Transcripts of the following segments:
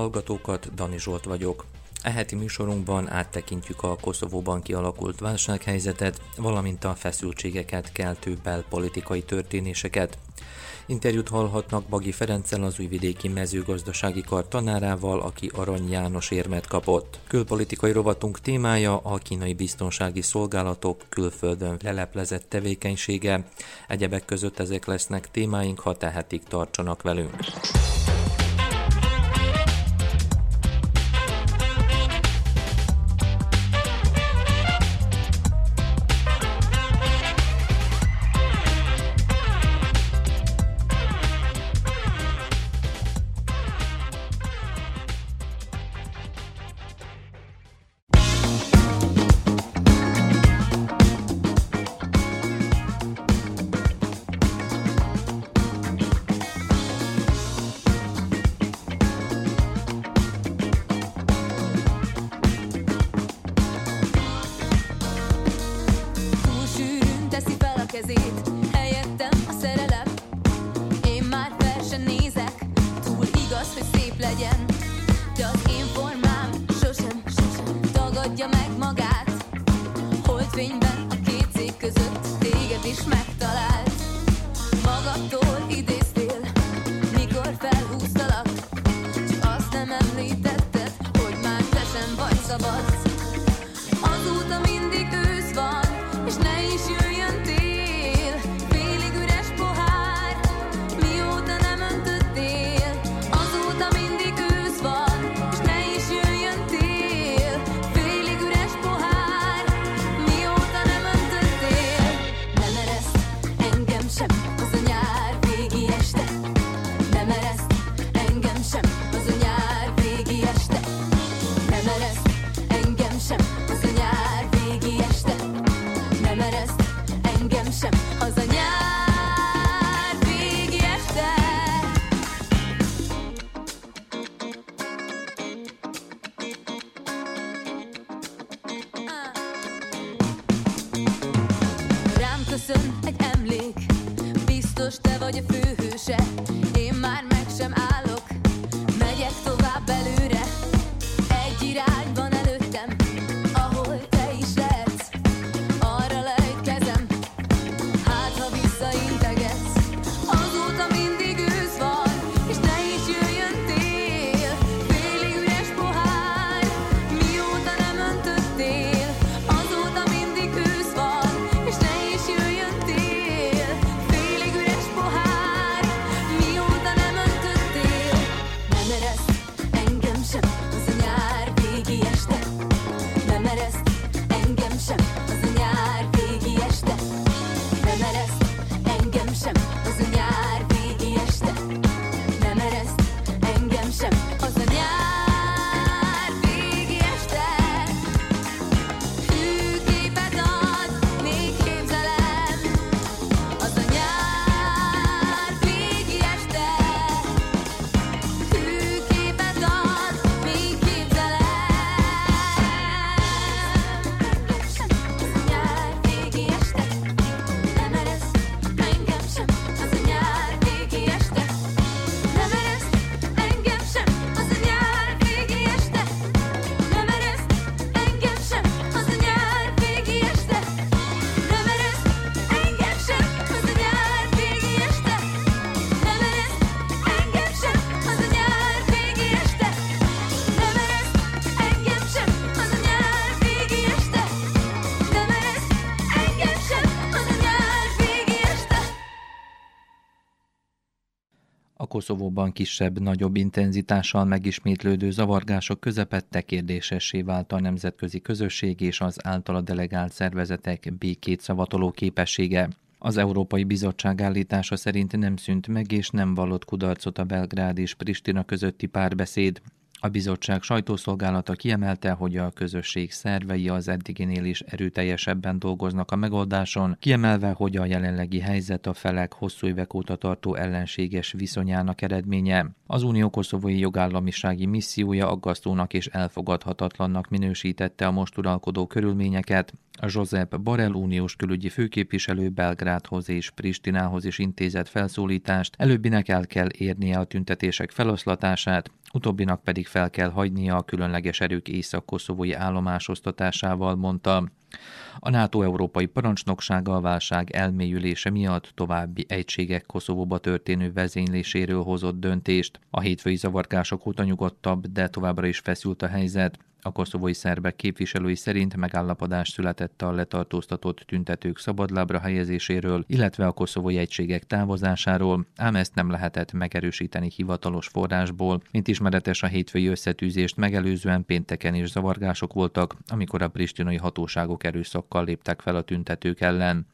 Hallgatókat, Dani Zsolt vagyok. Eheti műsorunkban áttekintjük a Koszovóban kialakult válsághelyzetet, valamint a feszültségeket keltő belpolitikai történéseket. Interjút hallhatnak Bagi Ferenccel az újvidéki mezőgazdasági kar tanárával, aki Arany János érmet kapott. Külpolitikai rovatunk témája a kínai biztonsági szolgálatok külföldön leleplezett tevékenysége. Egyebek között ezek lesznek témáink, ha tehetik tartsanak velünk. Koszovóban kisebb-nagyobb intenzitással megismétlődő zavargások közepette kérdésessé vált a nemzetközi közösség és az általa delegált szervezetek békét szavatoló képessége. Az Európai Bizottság állítása szerint nem szűnt meg és nem vallott kudarcot a Belgrád és Pristina közötti párbeszéd. A bizottság sajtószolgálata kiemelte, hogy a közösség szervei az eddiginél is erőteljesebben dolgoznak a megoldáson, kiemelve, hogy a jelenlegi helyzet a felek hosszú évek óta tartó ellenséges viszonyának eredménye. Az Unió koszovói jogállamisági missziója aggasztónak és elfogadhatatlannak minősítette a most uralkodó körülményeket, Josep Borrell uniós külügyi főképviselő Belgrádhoz és Pristinához is intézett felszólítást, előbbinek el kell érnie a tüntetések feloszlatását, utóbbinak pedig fel kell hagynia a különleges erők észak-koszovói állomásosztatásával, mondta. A NATO európai parancsnoksága a válság elmélyülése miatt további egységek Koszovóba történő vezényléséről hozott döntést. A hétfői zavargások óta nyugodtabb, de továbbra is feszült a helyzet. A koszovói szerbek képviselői szerint megállapodás született a letartóztatott tüntetők szabadlábra helyezéséről, illetve a koszovói egységek távozásáról, ám ezt nem lehetett megerősíteni hivatalos forrásból. Mint ismeretes a hétfői összetűzést megelőzően pénteken is zavargások voltak, amikor a pristinai hatóságok erőszakkal léptek fel a tüntetők ellen.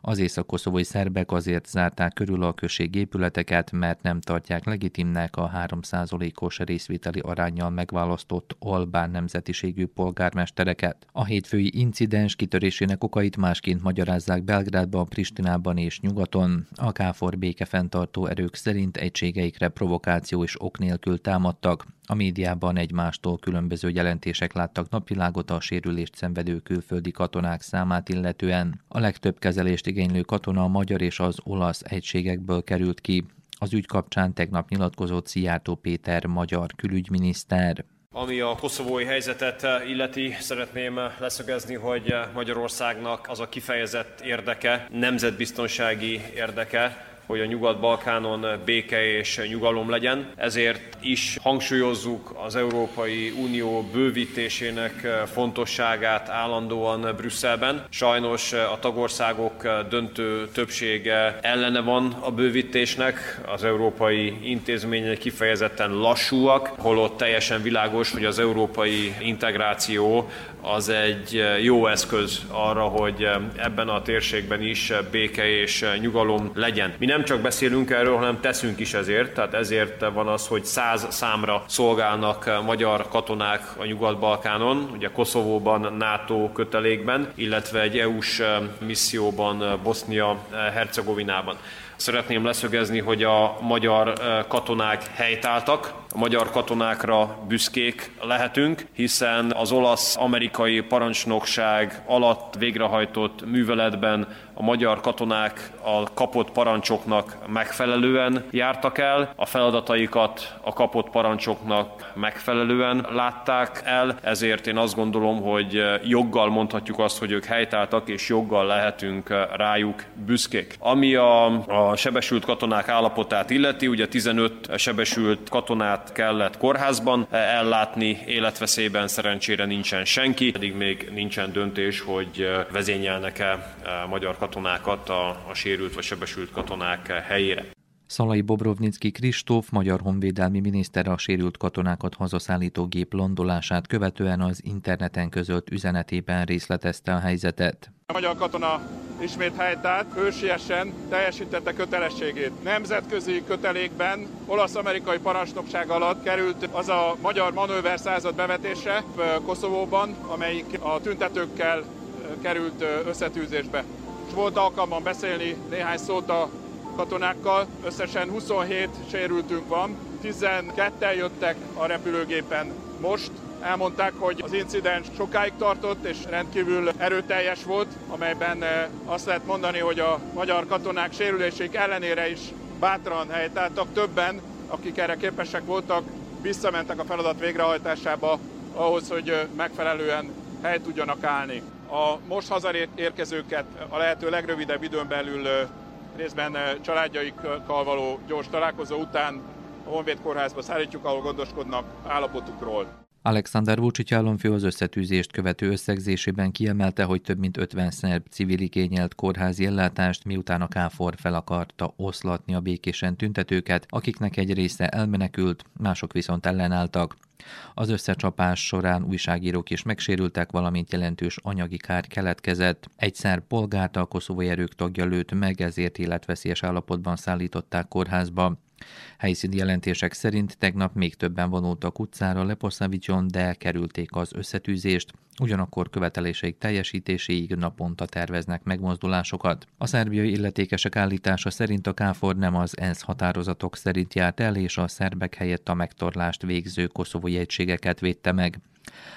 Az észak-koszovói szerbek azért zárták körül a község épületeket, mert nem tartják legitimnek a 3%-os részvételi arányjal megválasztott albán nemzetiségű polgármestereket. A hétfői incidens kitörésének okait másként magyarázzák Belgrádban, Pristinában és nyugaton. A KFOR békefenntartó erők szerint egységeikre provokáció és ok nélkül támadtak. A médiában egymástól különböző jelentések láttak napvilágot a sérülést szenvedő külföldi katonák számát illetően. A legtöbb kezelést igénylő katona a magyar és az olasz egységekből került ki. Az ügy kapcsán tegnap nyilatkozott Szijjártó Péter magyar külügyminiszter. Ami a koszovói helyzetet illeti, szeretném leszögezni, hogy Magyarországnak az a kifejezett érdeke, nemzetbiztonsági érdeke, hogy a Nyugat-Balkánon béke és nyugalom legyen. Ezért is hangsúlyozzuk az Európai Unió bővítésének fontosságát állandóan Brüsszelben. Sajnos a tagországok döntő többsége ellene van a bővítésnek, az európai intézmények kifejezetten lassúak, holott teljesen világos, hogy az európai integráció az egy jó eszköz arra, hogy ebben a térségben is béke és nyugalom legyen. Mi nem csak beszélünk erről, hanem teszünk is ezért, tehát ezért van az, hogy száz számra szolgálnak magyar katonák a Nyugat-Balkánon, ugye Koszovóban, NATO kötelékben, illetve egy EU-s misszióban Bosznia-Hercegovinában. Szeretném leszögezni, hogy a magyar katonák helytáltak, a magyar katonákra büszkék lehetünk, hiszen az olasz-amerikai parancsnokság alatt végrehajtott műveletben a magyar katonák a kapott parancsoknak megfelelően jártak el, a feladataikat a kapott parancsoknak megfelelően látták el, ezért én azt gondolom, hogy joggal mondhatjuk azt, hogy ők helytáltak, és joggal lehetünk rájuk büszkék. Ami a, a sebesült katonák állapotát illeti, ugye 15 sebesült katonát kellett kórházban ellátni, életveszélyben szerencsére nincsen senki, pedig még nincsen döntés, hogy vezényelnek-e magyar katonákat a, a sérült vagy sebesült katonák helyére. Szalai Bobrovnicki Kristóf, magyar honvédelmi miniszter a sérült katonákat hazaszállító gép landolását követően az interneten közölt üzenetében részletezte a helyzetet. A magyar katona ismét helytált, hősiesen teljesítette kötelességét. Nemzetközi kötelékben olasz-amerikai parancsnokság alatt került az a magyar manőver század bevetése Koszovóban, amelyik a tüntetőkkel került összetűzésbe. És volt alkalmam beszélni néhány szót a katonákkal. Összesen 27 sérültünk van, 12-en jöttek a repülőgépen most, elmondták, hogy az incidens sokáig tartott és rendkívül erőteljes volt, amelyben eh, azt lehet mondani, hogy a magyar katonák sérüléség ellenére is bátran helytáltak. Többen, akik erre képesek voltak, visszamentek a feladat végrehajtásába ahhoz, hogy eh, megfelelően hely tudjanak állni. A most hazaérkezőket a lehető legrövidebb időn belül eh, részben családjaikkal való gyors találkozó után a Honvéd kórházba szállítjuk, ahol gondoskodnak állapotukról. Alexander Vucic államfő az összetűzést követő összegzésében kiemelte, hogy több mint 50 szerb civil igényelt kórházi ellátást, miután a KFOR fel akarta oszlatni a békésen tüntetőket, akiknek egy része elmenekült, mások viszont ellenálltak. Az összecsapás során újságírók is megsérültek, valamint jelentős anyagi kár keletkezett. Egy szerb polgárt a koszovói erők tagja lőtt meg, ezért életveszélyes állapotban szállították kórházba. Helyszíni jelentések szerint tegnap még többen vonultak utcára Leposzavicson, de elkerülték az összetűzést, ugyanakkor követeléseik teljesítéséig naponta terveznek megmozdulásokat. A szerbiai illetékesek állítása szerint a KFOR nem az ENSZ határozatok szerint járt el, és a szerbek helyett a megtorlást végző koszovói egységeket védte meg.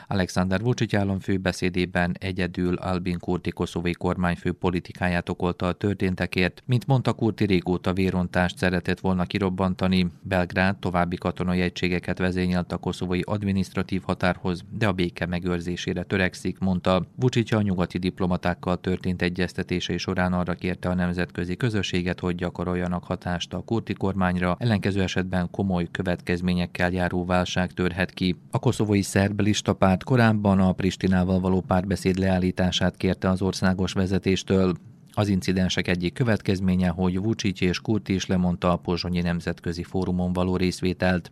Alexander Vucic államfő beszédében egyedül Albin Kurti koszovai kormányfő politikáját okolta a történtekért. Mint mondta, Kurti régóta vérontást szeretett volna kirobbantani. Belgrád további katonai egységeket vezényelt a koszovai adminisztratív határhoz, de a béke megőrzésére törekszik, mondta. Vucic a nyugati diplomatákkal történt egyeztetései során arra kérte a nemzetközi közösséget, hogy gyakoroljanak hatást a kurti kormányra, ellenkező esetben komoly következményekkel járó válság törhet ki. A koszovói szerb lista párt korábban a Pristinával való párbeszéd leállítását kérte az országos vezetéstől. Az incidensek egyik következménye, hogy Vucic és Kurti is lemondta a Pozsonyi Nemzetközi Fórumon való részvételt.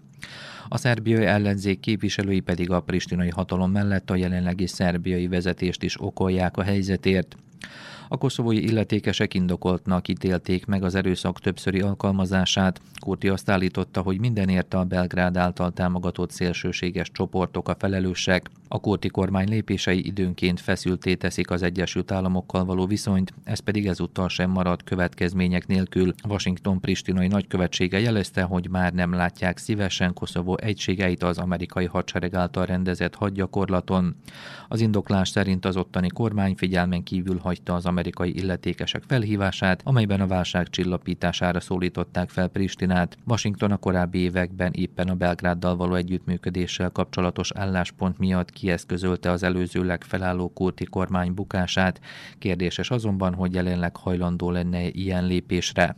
A szerbiai ellenzék képviselői pedig a pristinai hatalom mellett a jelenlegi szerbiai vezetést is okolják a helyzetért. A koszovói illetékesek indokoltnak ítélték meg az erőszak többszöri alkalmazását. Kurti azt állította, hogy mindenért a Belgrád által támogatott szélsőséges csoportok a felelősek. A kurti kormány lépései időnként feszülté teszik az Egyesült Államokkal való viszonyt, ez pedig ezúttal sem marad következmények nélkül. Washington pristinai nagykövetsége jelezte, hogy már nem látják szívesen Koszovó egységeit az amerikai hadsereg által rendezett hadgyakorlaton. Az indoklás szerint az ottani kormány figyelmen kívül hagyta az amerikai illetékesek felhívását, amelyben a válság csillapítására szólították fel Pristinát. Washington a korábbi években éppen a Belgráddal való együttműködéssel kapcsolatos álláspont miatt kieszközölte az előzőleg felálló kurti kormány bukását. Kérdéses azonban, hogy jelenleg hajlandó lenne ilyen lépésre.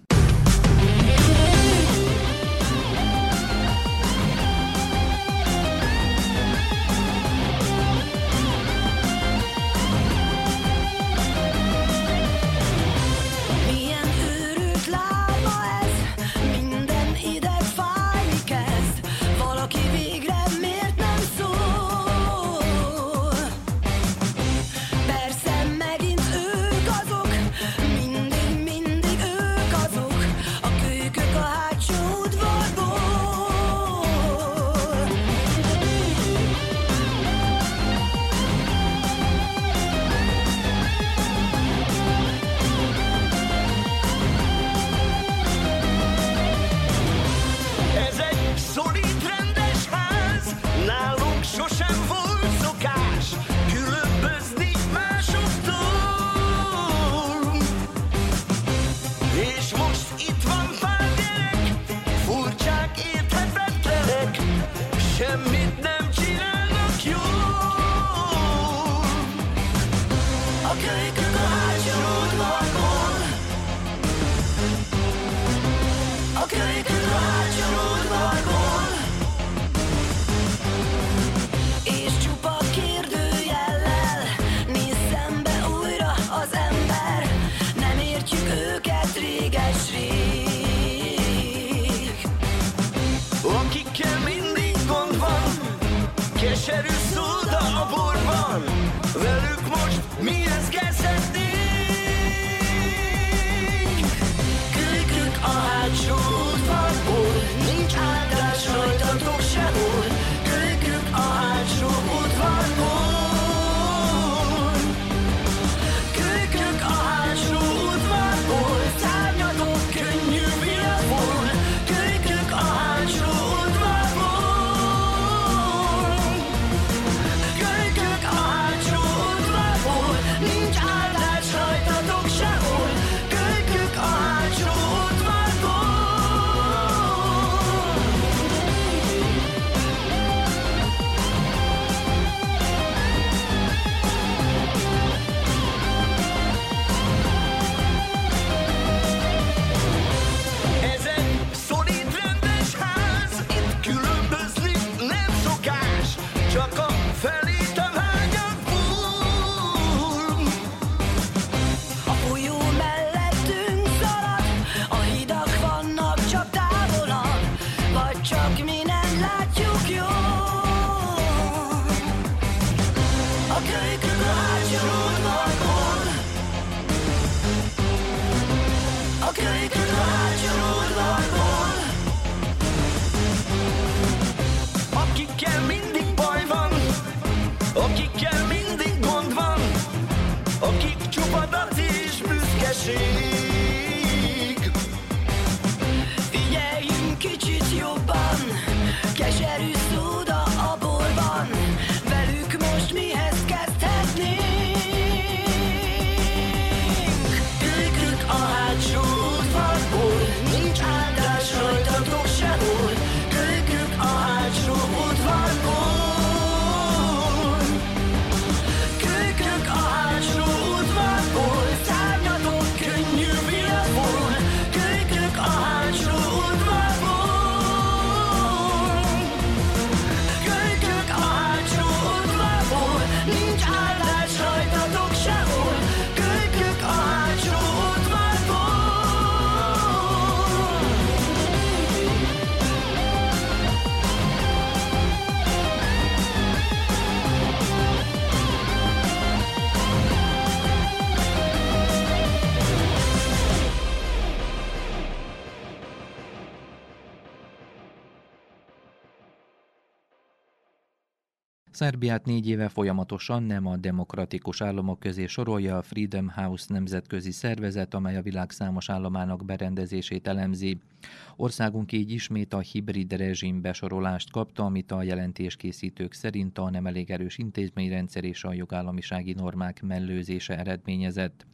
Szerbiát négy éve folyamatosan nem a demokratikus államok közé sorolja a Freedom House nemzetközi szervezet, amely a világ számos államának berendezését elemzi. Országunk így ismét a hibrid rezsim besorolást kapta, amit a jelentéskészítők szerint a nem elég erős intézményrendszer és a jogállamisági normák mellőzése eredményezett.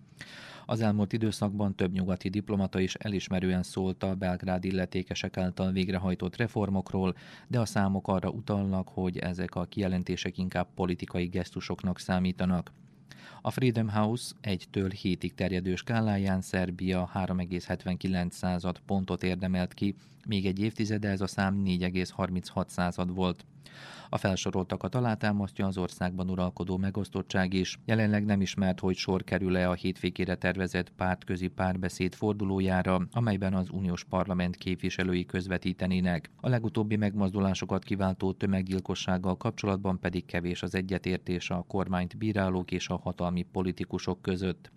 Az elmúlt időszakban több nyugati diplomata is elismerően szólt a belgrád illetékesek által végrehajtott reformokról, de a számok arra utalnak, hogy ezek a kijelentések inkább politikai gesztusoknak számítanak. A Freedom House egy-től hétig terjedő skáláján Szerbia 3,79 pontot érdemelt ki, még egy évtizede ez a szám 4,36 volt. A felsoroltakat alátámasztja az országban uralkodó megosztottság is. Jelenleg nem ismert, hogy sor kerül-e a hétvégére tervezett pártközi párbeszéd fordulójára, amelyben az uniós parlament képviselői közvetítenének. A legutóbbi megmozdulásokat kiváltó tömeggyilkossággal kapcsolatban pedig kevés az egyetértés a kormányt bírálók és a hatalmi politikusok között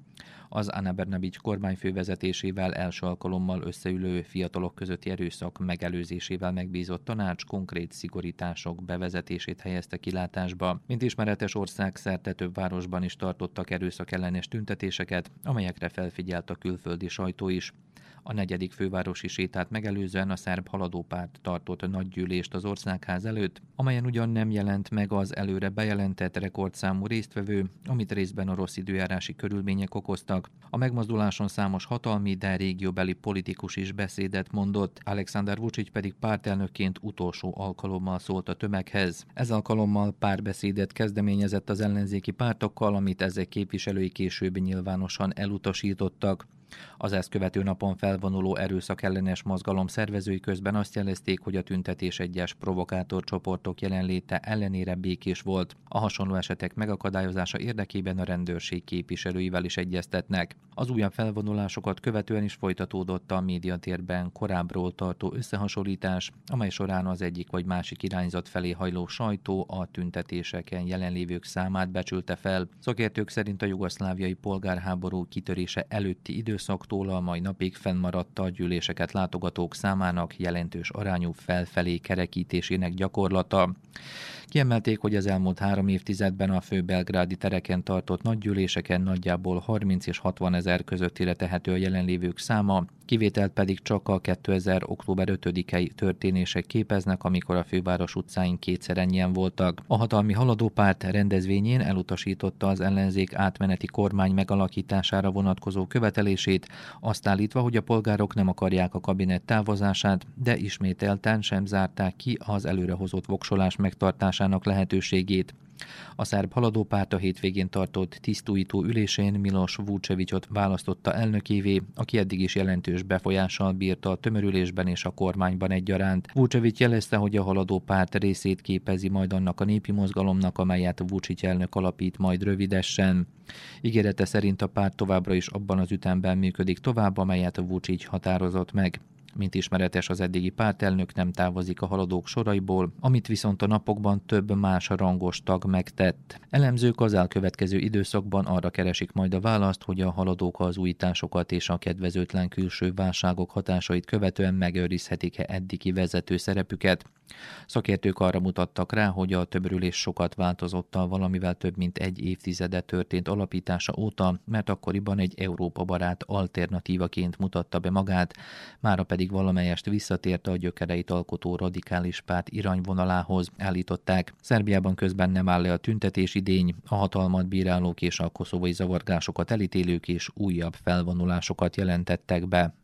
az Anna Bernabics kormányfő vezetésével első alkalommal összeülő fiatalok közötti erőszak megelőzésével megbízott tanács konkrét szigorítások bevezetését helyezte kilátásba. Mint ismeretes ország szerte több városban is tartottak erőszak ellenes tüntetéseket, amelyekre felfigyelt a külföldi sajtó is. A negyedik fővárosi sétát megelőzően a szerb haladópárt tartott nagygyűlést az országház előtt, amelyen ugyan nem jelent meg az előre bejelentett rekordszámú résztvevő, amit részben a rossz időjárási körülmények okoztak. A megmozduláson számos hatalmi, de régióbeli politikus is beszédet mondott, Alexander Vucic pedig pártelnökként utolsó alkalommal szólt a tömeghez. Ez alkalommal párbeszédet kezdeményezett az ellenzéki pártokkal, amit ezek képviselői később nyilvánosan elutasítottak. Az ezt követő napon felvonuló erőszak ellenes mozgalom szervezői közben azt jelezték, hogy a tüntetés egyes provokátor csoportok jelenléte ellenére békés volt. A hasonló esetek megakadályozása érdekében a rendőrség képviselőivel is egyeztetnek. Az újabb felvonulásokat követően is folytatódott a médiatérben korábbról tartó összehasonlítás, amely során az egyik vagy másik irányzat felé hajló sajtó a tüntetéseken jelenlévők számát becsülte fel. Szakértők szerint a jugoszláviai polgárháború kitörése előtti idő időszaktól a mai napig fennmaradta a gyűléseket látogatók számának jelentős arányú felfelé kerekítésének gyakorlata. Kiemelték, hogy az elmúlt három évtizedben a fő belgrádi tereken tartott nagygyűléseken nagyjából 30 és 60 ezer közöttire tehető a jelenlévők száma, kivételt pedig csak a 2000. október 5-i történések képeznek, amikor a főváros utcáin kétszer ennyien voltak. A hatalmi haladópárt rendezvényén elutasította az ellenzék átmeneti kormány megalakítására vonatkozó követelését, azt állítva, hogy a polgárok nem akarják a kabinet távozását, de ismételten sem zárták ki az előrehozott voksolás megtartásának lehetőségét. A szerb haladópárt a hétvégén tartott tisztújító ülésén Milos Vucevicot választotta elnökévé, aki eddig is jelentős befolyással bírta a tömörülésben és a kormányban egyaránt. Vucevic jelezte, hogy a haladó párt részét képezi majd annak a népi mozgalomnak, amelyet Vucic elnök alapít majd rövidesen. Ígérete szerint a párt továbbra is abban az ütemben működik tovább, amelyet Vucic határozott meg. Mint ismeretes, az eddigi pártelnök nem távozik a haladók soraiból, amit viszont a napokban több más rangos tag megtett. Elemzők az elkövetkező időszakban arra keresik majd a választ, hogy a haladók az újításokat és a kedvezőtlen külső válságok hatásait követően megőrizhetik-e eddigi vezető szerepüket. Szakértők arra mutattak rá, hogy a többrülés sokat változott a valamivel több mint egy évtizede történt alapítása óta, mert akkoriban egy Európa barát alternatívaként mutatta be magát, mára pedig valamelyest visszatért a gyökereit alkotó radikális párt irányvonalához, állították. Szerbiában közben nem áll le a tüntetés idény, a hatalmat bírálók és a koszovai zavargásokat elítélők és újabb felvonulásokat jelentettek be.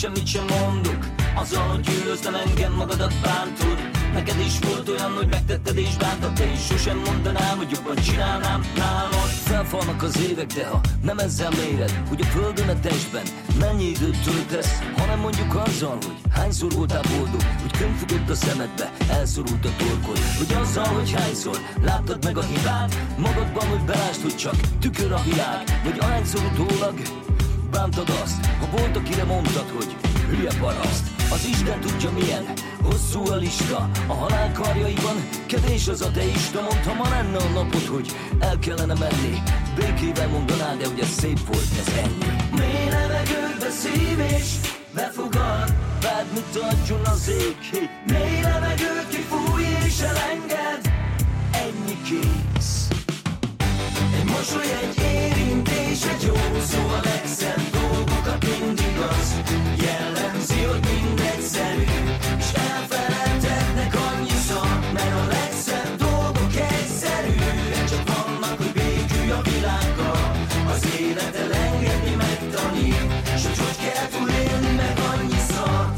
Semmit sem mondok. Azzal, hogy gyűlöztem engem magadat bántod. Neked is volt olyan, hogy megtetted és bántad. De is sosem mondanám, hogy jobban csinálnám nálad. Felfalnak az évek, de ha nem ezzel méred Hogy a földön a testben mennyi időt töltesz? Hanem mondjuk azzal, hogy hányszor voltál boldog Hogy könyvfogott a szemedbe, elszorult a torkod. Hogy azzal, hogy hányszor láttad meg a hibát Magadban, hogy belásd, hogy csak tükör a világ. Vagy ahányszor utólag bántad azt, ha volt, akire mondtad, hogy hülye paraszt. Az Isten tudja milyen, Hosszú a lista, a halál karjaiban Kevés az ateista, mondta ma lenne a napod, hogy el kellene menni Békével mondaná, de ugye szép volt ez ennyi? Mély levegőkbe szív és befogad Vád mutatjon az ég Mély levegőt kifúj és elenged Ennyi kész Egy mosoly, egy érintés, egy jó szó a legszebb dolgokat mindig az. Jellemzi, hogy mindegyszerű És elfelejtetnek annyiszor Mert a legszebb dolgok egyszerűek Csak vannak, hogy békülj a világgal Az élet elengedni megtanít S hogy hogy kell túlélni meg annyiszor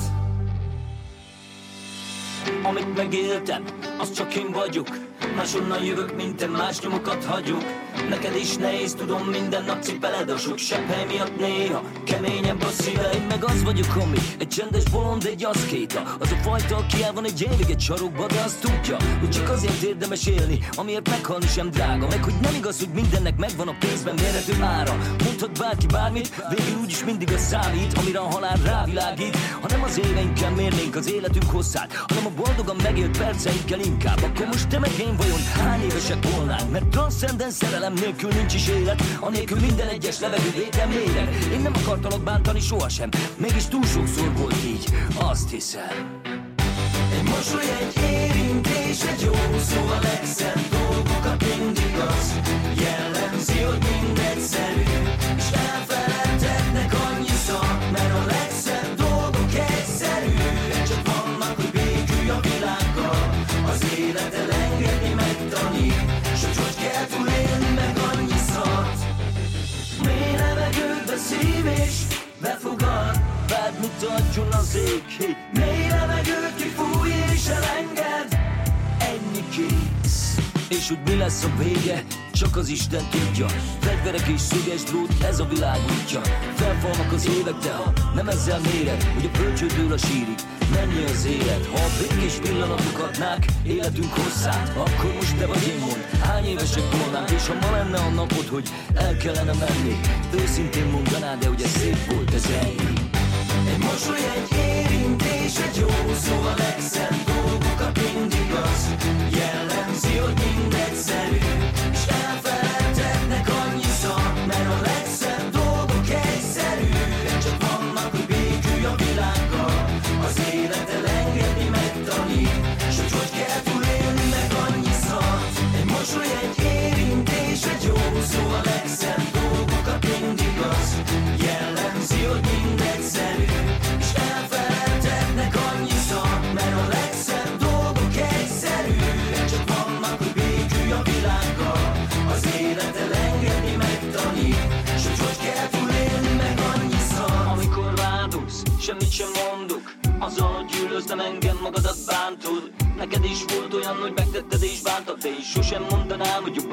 amit megéltem, az csak én vagyok. Máshonnan jövök, mint te más nyomokat hagyok Neked is nehéz, tudom, minden nap cipeled A sok sebb hely miatt néha. Keményebb a szíve, én meg az vagyok, ami Egy csendes bolond, egy aszkéta. Az a fajta, aki el van egy évig egy sarokba De azt tudja, hogy csak azért érdemes élni Amiért meghalni sem drága. Meg hogy nem igaz, hogy mindennek megvan a pénzben mérhető ára Mondhat bárki bármit, végül úgyis mindig a számít Amire a halál rávilágít. Ha nem az éveinkkel mérnénk az életünk hosszát Hanem a boldogan megélt perceinkkel inkább Akkor most te meg én vajon hány évesek volnánk? Mert transzcendens szerelem nélkül nincs is élet Anélkül minden egyes levegő vétem lélek Én nem akartalak bántani sohasem Mégis túl sokszor volt így, azt hiszem. Egy mosoly, egy érintés, egy jó szó a legszebb dolgokat mindig az Jellemzi, hogy mindegyszerű Mutatjon az ég Mély levegőt kifúj és elenged. Ennyi kész. És hogy mi lesz a vége, csak az Isten tudja. Fegyverek és szöges drót, ez a világ útja. Felfalnak az évek, de ha nem ezzel méred Hogy a bölcsődől a sírig, mennyi az élet. Ha a békés pillanatok adnák életünk hosszát Akkor most te vagy én mond, hány évesek volnánk És ha ma lenne a napod, hogy el kellene menni Őszintén mondanád, de ugye szép volt ez ennyi egy egy érintés, egy jó szó a legszebb dolgokat mindig az. Jellemzi, hogy mindegyszerű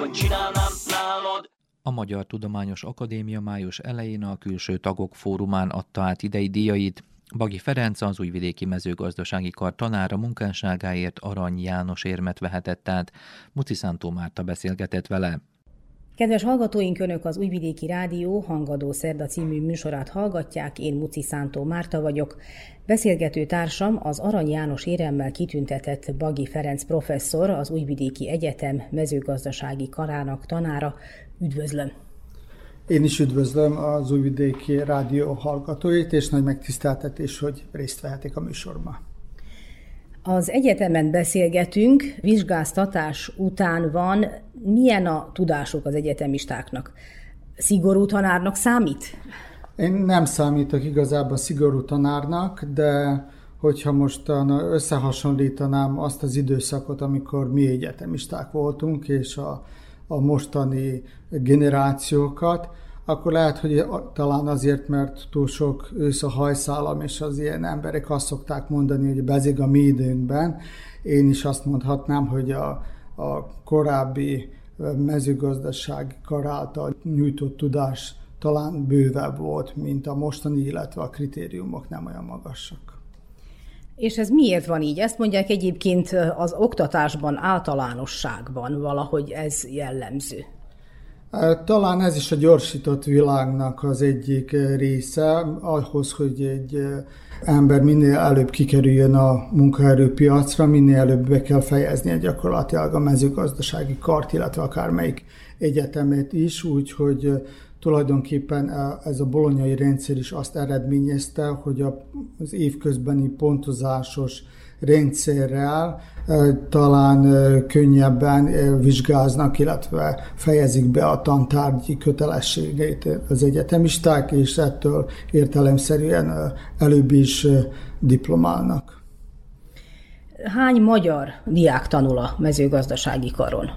hogy csinálnám nálad A Magyar Tudományos Akadémia május elején a külső tagok fórumán adta át idei díjait. Bagi Ferenc az újvidéki mezőgazdasági kar tanára munkásságáért Arany János érmet vehetett át. Muci Szántó Márta beszélgetett vele. Kedves hallgatóink, Önök az Újvidéki Rádió Hangadó Szerda című műsorát hallgatják, én Muci Szántó Márta vagyok. Beszélgető társam az Arany János éremmel kitüntetett Bagi Ferenc professzor, az Újvidéki Egyetem mezőgazdasági karának tanára. Üdvözlöm! Én is üdvözlöm az Újvidéki Rádió hallgatóit, és nagy megtiszteltetés, hogy részt vehetik a műsorban. Az egyetemen beszélgetünk, vizsgáztatás után van. Milyen a tudásuk az egyetemistáknak? Szigorú tanárnak számít? Én nem számítok igazából szigorú tanárnak, de hogyha most összehasonlítanám azt az időszakot, amikor mi egyetemisták voltunk, és a, a mostani generációkat, akkor lehet, hogy talán azért, mert túl sok ősz a hajszálam, és az ilyen emberek azt szokták mondani, hogy bezig a mi időnkben. Én is azt mondhatnám, hogy a, a korábbi mezőgazdasági kar által nyújtott tudás talán bővebb volt, mint a mostani, illetve a kritériumok nem olyan magasak. És ez miért van így? Ezt mondják egyébként az oktatásban, általánosságban valahogy ez jellemző. Talán ez is a gyorsított világnak az egyik része, ahhoz, hogy egy ember minél előbb kikerüljön a munkaerőpiacra, minél előbb be kell fejeznie gyakorlatilag a mezőgazdasági kart, illetve akármelyik egyetemet is, úgyhogy tulajdonképpen ez a bolonyai rendszer is azt eredményezte, hogy az évközbeni pontozásos rendszerrel talán könnyebben vizsgáznak, illetve fejezik be a tantárgyi kötelességeit az egyetemisták, és ettől értelemszerűen előbb is diplomálnak. Hány magyar diák tanul a mezőgazdasági karon?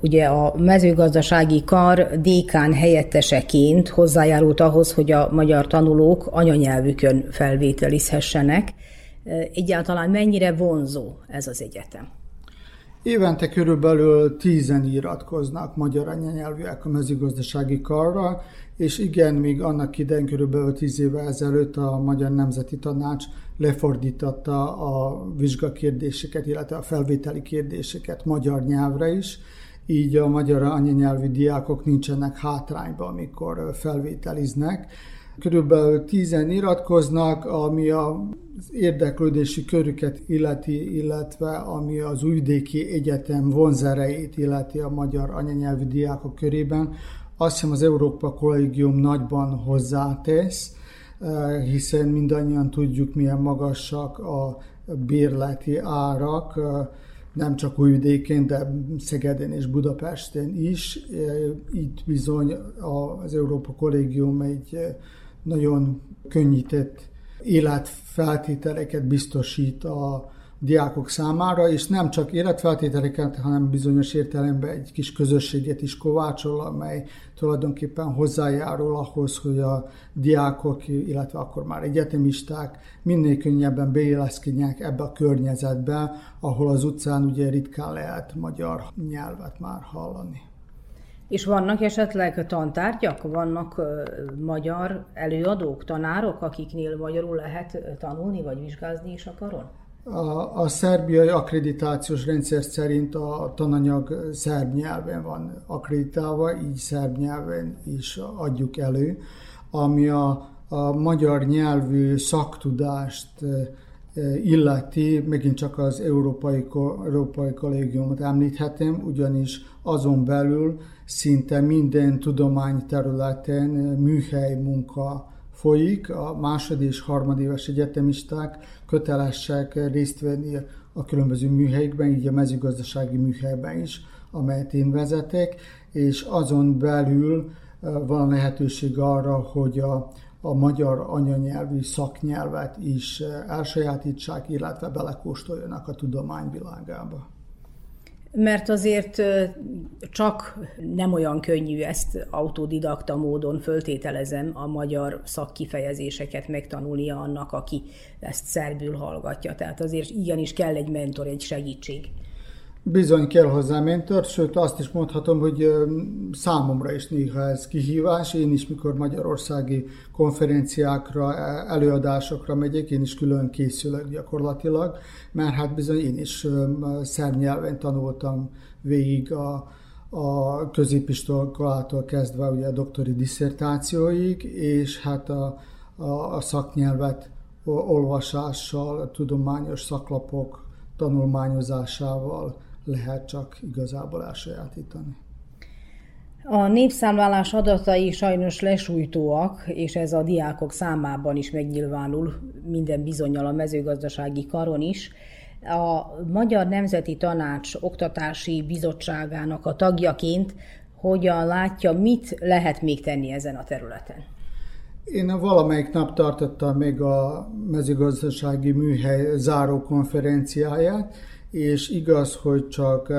Ugye a mezőgazdasági kar dékán helyetteseként hozzájárult ahhoz, hogy a magyar tanulók anyanyelvükön felvételizhessenek. Egyáltalán mennyire vonzó ez az egyetem? Évente körülbelül tízen iratkoznak magyar anyanyelvűek a mezőgazdasági karra, és igen, még annak idején körülbelül tíz éve ezelőtt a Magyar Nemzeti Tanács lefordította a vizsgakérdéseket, illetve a felvételi kérdéseket magyar nyelvre is, így a magyar anyanyelvű diákok nincsenek hátrányban, amikor felvételiznek. Körülbelül tízen iratkoznak, ami az érdeklődési körüket illeti, illetve ami az Újvidéki Egyetem vonzereit illeti a magyar anyanyelvű diákok körében. Azt hiszem az Európa Kollégium nagyban hozzátesz, hiszen mindannyian tudjuk, milyen magasak a bérleti árak, nem csak Újvidékén, de Szegeden és Budapesten is. Itt bizony az Európa Kollégium egy nagyon könnyített életfeltételeket biztosít a diákok számára, és nem csak életfeltételeket, hanem bizonyos értelemben egy kis közösséget is kovácsol, amely tulajdonképpen hozzájárul ahhoz, hogy a diákok, illetve akkor már egyetemisták minél könnyebben beilleszkedjenek ebbe a környezetbe, ahol az utcán ugye ritkán lehet magyar nyelvet már hallani. És vannak esetleg tantárgyak, vannak magyar előadók, tanárok, akiknél magyarul lehet tanulni vagy vizsgázni is a karon? A, a szerbiai akkreditációs rendszer szerint a tananyag szerb nyelven van akkreditálva, így szerb nyelven is adjuk elő, ami a, a magyar nyelvű szaktudást illeti, megint csak az Európai, Európai Kollégiumot említhetem, ugyanis azon belül szinte minden tudományterületen műhely munka folyik, a második és harmadéves egyetemisták kötelesek részt venni a különböző műhelyekben, így a mezőgazdasági műhelyben is, amelyet én vezetek, és azon belül van lehetőség arra, hogy a, a magyar anyanyelvű szaknyelvet is elsajátítsák, illetve belekóstoljanak a tudományvilágába mert azért csak nem olyan könnyű ezt autodidakta módon föltételezem a magyar szakkifejezéseket megtanulnia annak, aki ezt szerbül hallgatja. Tehát azért igenis kell egy mentor, egy segítség. Bizony kell hozzá mentor, sőt azt is mondhatom, hogy számomra is néha ez kihívás. Én is, mikor magyarországi konferenciákra, e, előadásokra megyek, én is külön készülök gyakorlatilag, mert hát bizony én is szerb nyelven tanultam végig a, a középiskolától kezdve ugye a doktori diszertációig, és hát a, a, a szaknyelvet olvasással, a tudományos szaklapok tanulmányozásával lehet csak igazából elsajátítani. A népszámlálás adatai sajnos lesújtóak, és ez a diákok számában is megnyilvánul minden bizonyal a mezőgazdasági karon is. A Magyar Nemzeti Tanács Oktatási Bizottságának a tagjaként hogyan látja, mit lehet még tenni ezen a területen? Én valamelyik nap tartottam még a mezőgazdasági műhely záró konferenciáját, és igaz, hogy csak eh,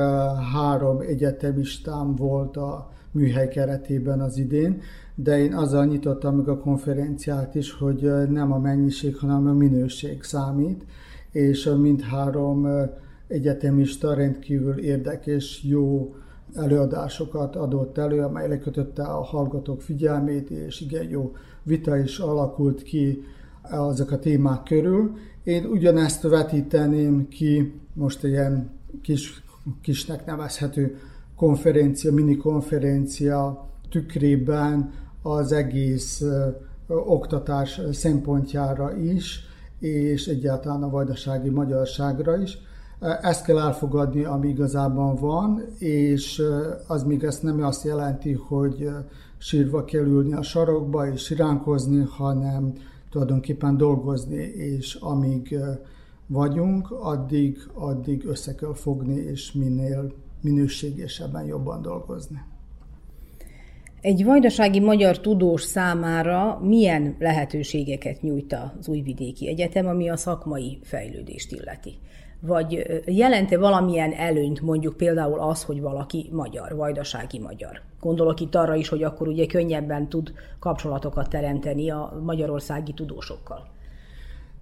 három egyetemistám volt a műhely keretében az idén, de én azzal nyitottam meg a konferenciát is, hogy eh, nem a mennyiség, hanem a minőség számít, és mindhárom eh, egyetemista rendkívül érdekes, jó előadásokat adott elő, amely lekötötte a hallgatók figyelmét, és igen jó vita is alakult ki azok a témák körül. Én ugyanezt vetíteném ki most ilyen kis, kisnek nevezhető konferencia, mini konferencia tükrében az egész oktatás szempontjára is, és egyáltalán a vajdasági magyarságra is. Ezt kell elfogadni, ami igazában van, és az még ezt nem azt jelenti, hogy sírva kell ülni a sarokba és siránkozni, hanem tulajdonképpen dolgozni, és amíg vagyunk, addig, addig össze kell fogni, és minél minőségesebben jobban dolgozni. Egy vajdasági magyar tudós számára milyen lehetőségeket nyújt az Újvidéki Egyetem, ami a szakmai fejlődést illeti? Vagy jelente valamilyen előnyt mondjuk például az, hogy valaki magyar, vajdasági magyar? Gondolok itt arra is, hogy akkor ugye könnyebben tud kapcsolatokat teremteni a magyarországi tudósokkal.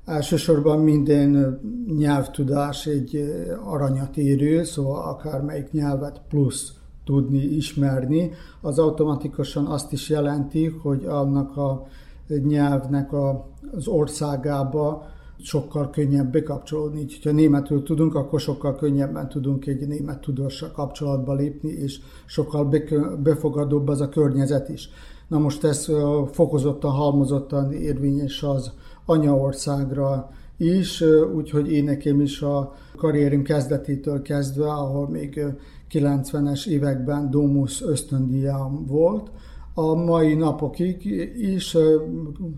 Elsősorban minden nyelvtudás egy aranyat érő, szóval akármelyik nyelvet plusz tudni, ismerni, az automatikusan azt is jelenti, hogy annak a nyelvnek a, az országába sokkal könnyebb bekapcsolódni. Így, ha németül tudunk, akkor sokkal könnyebben tudunk egy német tudóssal kapcsolatba lépni, és sokkal befogadóbb az a környezet is. Na most ez fokozottan, halmozottan érvényes az anyaországra is, úgyhogy én nekem is a karrierim kezdetétől kezdve, ahol még 90-es években Domus ösztöndíjam volt, a mai napokig is,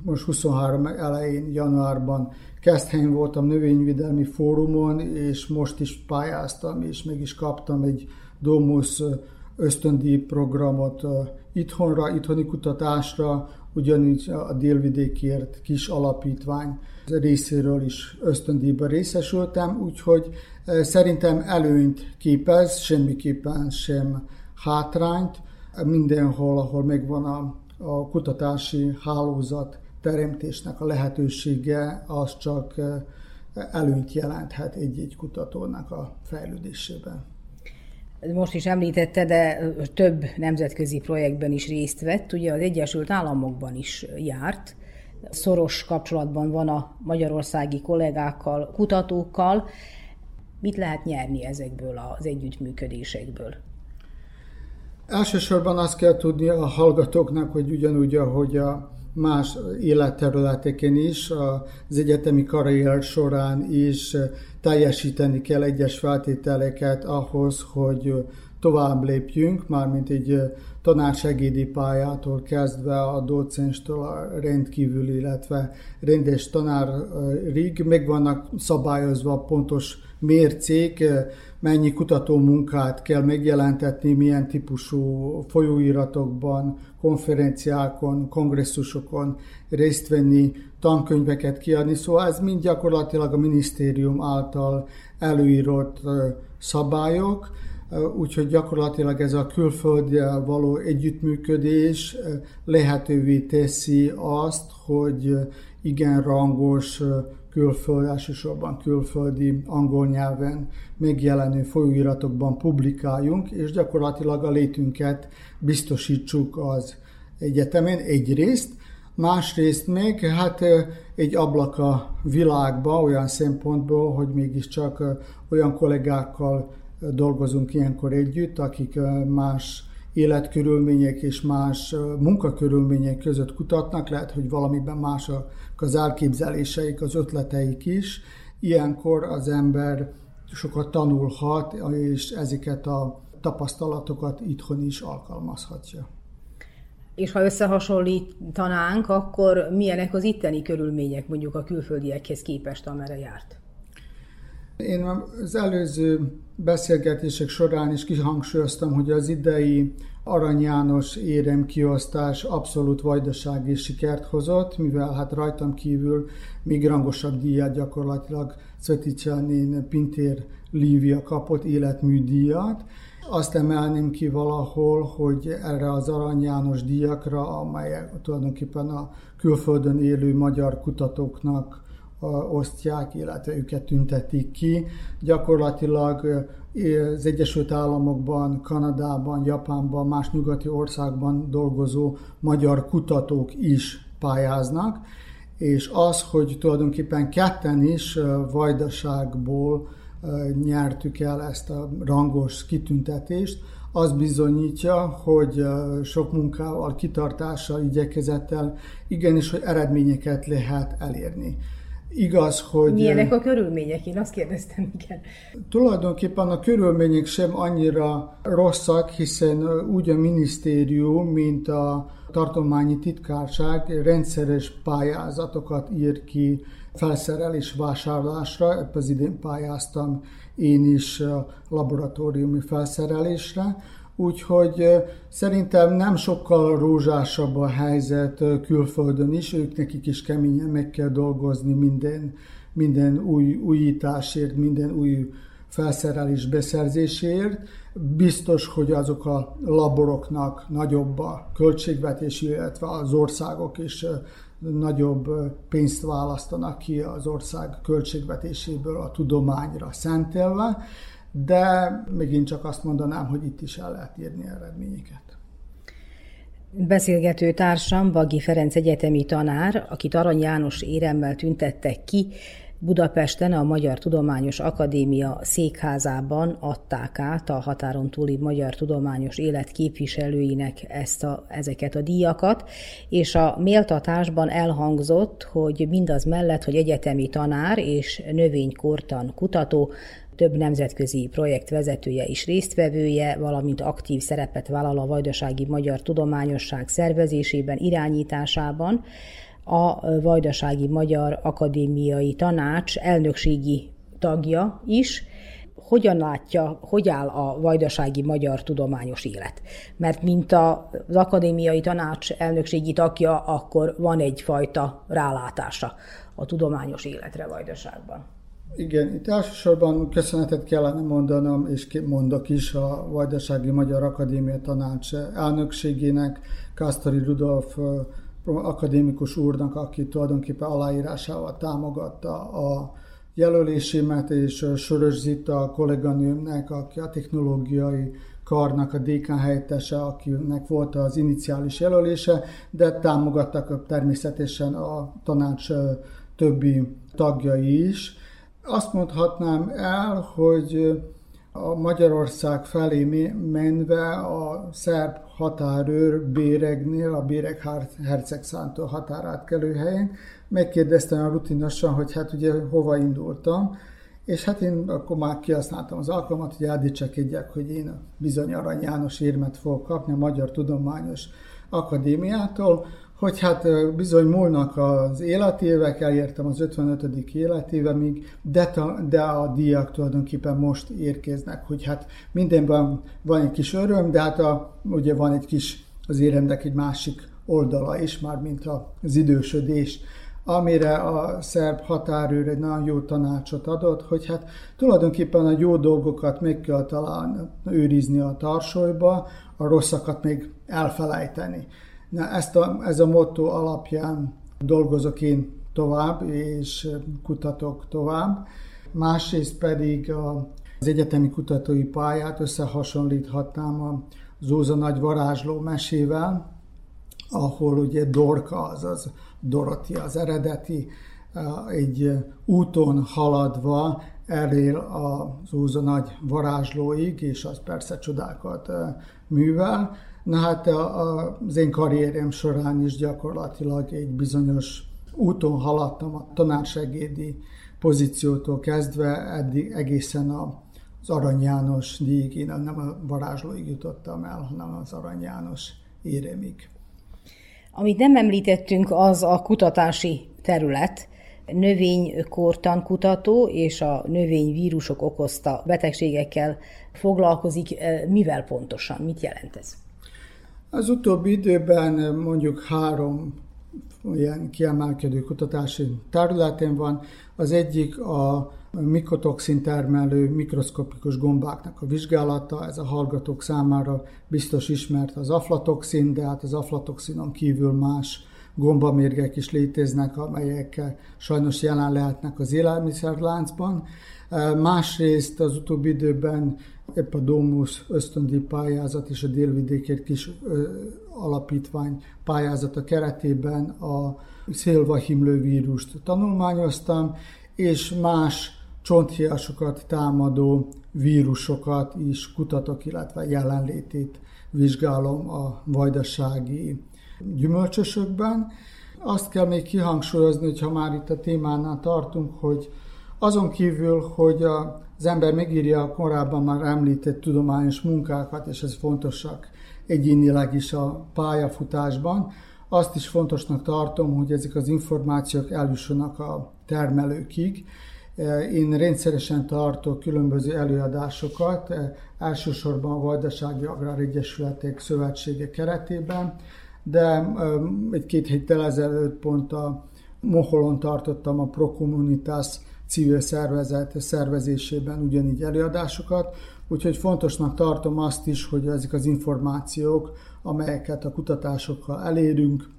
most 23 elején, januárban Keszthelyen voltam növényvédelmi fórumon, és most is pályáztam, és meg is kaptam egy Domus ösztöndíj programot itthonra, itthoni kutatásra, ugyanígy a délvidékért kis alapítvány részéről is ösztöndíjban részesültem, úgyhogy szerintem előnyt képez, semmiképpen sem hátrányt. Mindenhol, ahol megvan a, a kutatási hálózat teremtésnek a lehetősége, az csak előnyt jelenthet egy-egy kutatónak a fejlődésében most is említette, de több nemzetközi projektben is részt vett, ugye az Egyesült Államokban is járt, szoros kapcsolatban van a magyarországi kollégákkal, kutatókkal. Mit lehet nyerni ezekből az együttműködésekből? Elsősorban azt kell tudni a hallgatóknak, hogy ugyanúgy, ahogy a más életterületeken is, az egyetemi karrier során is teljesíteni kell egyes feltételeket ahhoz, hogy tovább lépjünk, mármint egy tanársegédi pályától kezdve a docenstől a rendkívül, illetve rendes tanárig meg vannak szabályozva pontos mércék, mennyi kutató munkát kell megjelentetni, milyen típusú folyóiratokban, konferenciákon, kongresszusokon részt venni, tankönyveket kiadni, szóval ez mind gyakorlatilag a minisztérium által előírott szabályok, úgyhogy gyakorlatilag ez a külfölddel való együttműködés lehetővé teszi azt, hogy igen rangos külföld, elsősorban külföldi angol nyelven megjelenő folyóiratokban publikáljunk, és gyakorlatilag a létünket biztosítsuk az egyetemen egyrészt, másrészt még hát egy ablak a világba olyan szempontból, hogy mégiscsak olyan kollégákkal dolgozunk ilyenkor együtt, akik más életkörülmények és más munkakörülmények között kutatnak, lehet, hogy valamiben mások az elképzeléseik, az ötleteik is. Ilyenkor az ember sokat tanulhat, és ezeket a tapasztalatokat itthon is alkalmazhatja. És ha összehasonlítanánk, akkor milyenek az itteni körülmények mondjuk a külföldiekhez képest, amerre járt? Én az előző beszélgetések során is kihangsúlyoztam, hogy az idei Arany János érem kiosztás abszolút vajdasági sikert hozott, mivel hát rajtam kívül még rangosabb díjat gyakorlatilag Cveticsánin Pintér Lívia kapott életműdíjat. Azt emelném ki valahol, hogy erre az Arany János díjakra, amelyek tulajdonképpen a külföldön élő magyar kutatóknak osztják, illetve őket tüntetik ki. Gyakorlatilag az Egyesült Államokban, Kanadában, Japánban, más nyugati országban dolgozó magyar kutatók is pályáznak, és az, hogy tulajdonképpen ketten is vajdaságból nyertük el ezt a rangos kitüntetést, az bizonyítja, hogy sok munkával, kitartással, igyekezettel igenis, hogy eredményeket lehet elérni. Igaz, hogy... Milyenek a körülmények? Én azt kérdeztem, igen. Tulajdonképpen a körülmények sem annyira rosszak, hiszen úgy a minisztérium, mint a tartományi titkárság rendszeres pályázatokat ír ki felszerelés vásárlásra, az idén pályáztam én is laboratóriumi felszerelésre, úgyhogy szerintem nem sokkal rózsásabb a helyzet külföldön is, ők nekik is keményen meg kell dolgozni minden, minden új újításért, minden új felszerelés beszerzéséért. Biztos, hogy azok a laboroknak nagyobb a költségvetés, illetve az országok is nagyobb pénzt választanak ki az ország költségvetéséből a tudományra szentelve, de megint csak azt mondanám, hogy itt is el lehet írni eredményeket. Beszélgető társam Bagi Ferenc egyetemi tanár, akit Arany János éremmel tüntettek ki, Budapesten a Magyar Tudományos Akadémia székházában adták át a határon túli magyar tudományos élet képviselőinek ezt a, ezeket a díjakat, és a méltatásban elhangzott, hogy mindaz mellett, hogy egyetemi tanár és növénykortan kutató, több nemzetközi projekt vezetője és résztvevője, valamint aktív szerepet vállal a Vajdasági Magyar Tudományosság szervezésében, irányításában, a Vajdasági Magyar Akadémiai Tanács elnökségi tagja is, hogyan látja, hogy áll a vajdasági magyar tudományos élet. Mert mint az akadémiai tanács elnökségi tagja, akkor van egyfajta rálátása a tudományos életre Vajdaságban. Igen, itt elsősorban köszönetet kellene mondanom, és mondok is a Vajdasági Magyar Akadémia Tanács elnökségének, Kásztori Rudolf akadémikus úrnak, aki tulajdonképpen aláírásával támogatta a jelölésémet, és Sörös Zita kolléganőmnek, aki a technológiai karnak a dékán helyettese, akinek volt az iniciális jelölése, de támogattak természetesen a tanács többi tagjai is. Azt mondhatnám el, hogy a Magyarország felé menve a szerb határőr Béregnél, a Béreg hercegszántó határátkelő helyén, megkérdeztem a rutinosan, hogy hát ugye hova indultam, és hát én akkor már kihasználtam az alkalmat, hogy eldicsekedjek, hogy én bizony Arany János érmet fogok kapni a Magyar Tudományos Akadémiától, hogy hát bizony múlnak az életévek, elértem az 55. életévemig, de, de a díjak tulajdonképpen most érkeznek, hogy hát mindenben van egy kis öröm, de hát a, ugye van egy kis az éremnek egy másik oldala is, már mint az idősödés, amire a szerb határőr egy nagyon jó tanácsot adott, hogy hát tulajdonképpen a jó dolgokat meg kell talán őrizni a tarsolyba, a rosszakat még elfelejteni. Na, ezt a, ez a motto alapján dolgozok én tovább, és kutatok tovább. Másrészt pedig a, az egyetemi kutatói pályát összehasonlíthatnám a Zóza nagy varázsló mesével, ahol ugye Dorka, azaz Doroti az eredeti, egy úton haladva elér a Zóza nagy varázslóig, és az persze csodákat művel. Na hát az én karrierem során is gyakorlatilag egy bizonyos úton haladtam a tanársegédi pozíciótól kezdve eddig egészen az Arany János díjig, nem a varázslóig jutottam el, hanem az Arany János éremig. Amit nem említettünk, az a kutatási terület. Növénykortan kutató és a növényvírusok okozta betegségekkel foglalkozik. Mivel pontosan? Mit jelent ez? Az utóbbi időben mondjuk három ilyen kiemelkedő kutatási területen van. Az egyik a mikotoxin termelő mikroszkopikus gombáknak a vizsgálata, ez a hallgatók számára biztos ismert az aflatoxin, de hát az aflatoxinon kívül más gombamérgek is léteznek, amelyek sajnos jelen lehetnek az élelmiszerláncban. Másrészt az utóbbi időben épp a Domus ösztöndi pályázat és a délvidékért kis alapítvány pályázata keretében a szélvahimlővírust tanulmányoztam, és más csonthiasokat támadó vírusokat is kutatok, illetve jelenlétét vizsgálom a vajdasági gyümölcsösökben. Azt kell még kihangsúlyozni, hogy ha már itt a témánál tartunk, hogy azon kívül, hogy az ember megírja a korábban már említett tudományos munkákat, és ez fontosak egyénileg is a pályafutásban, azt is fontosnak tartom, hogy ezek az információk eljussanak a termelőkig. Én rendszeresen tartok különböző előadásokat, elsősorban a Vajdasági Agrár Egyesületek Szövetsége keretében, de egy-két héttel ezelőtt pont a Moholon tartottam a Procommunitas civil szervezet szervezésében ugyanígy előadásokat, úgyhogy fontosnak tartom azt is, hogy ezek az információk, amelyeket a kutatásokkal elérünk,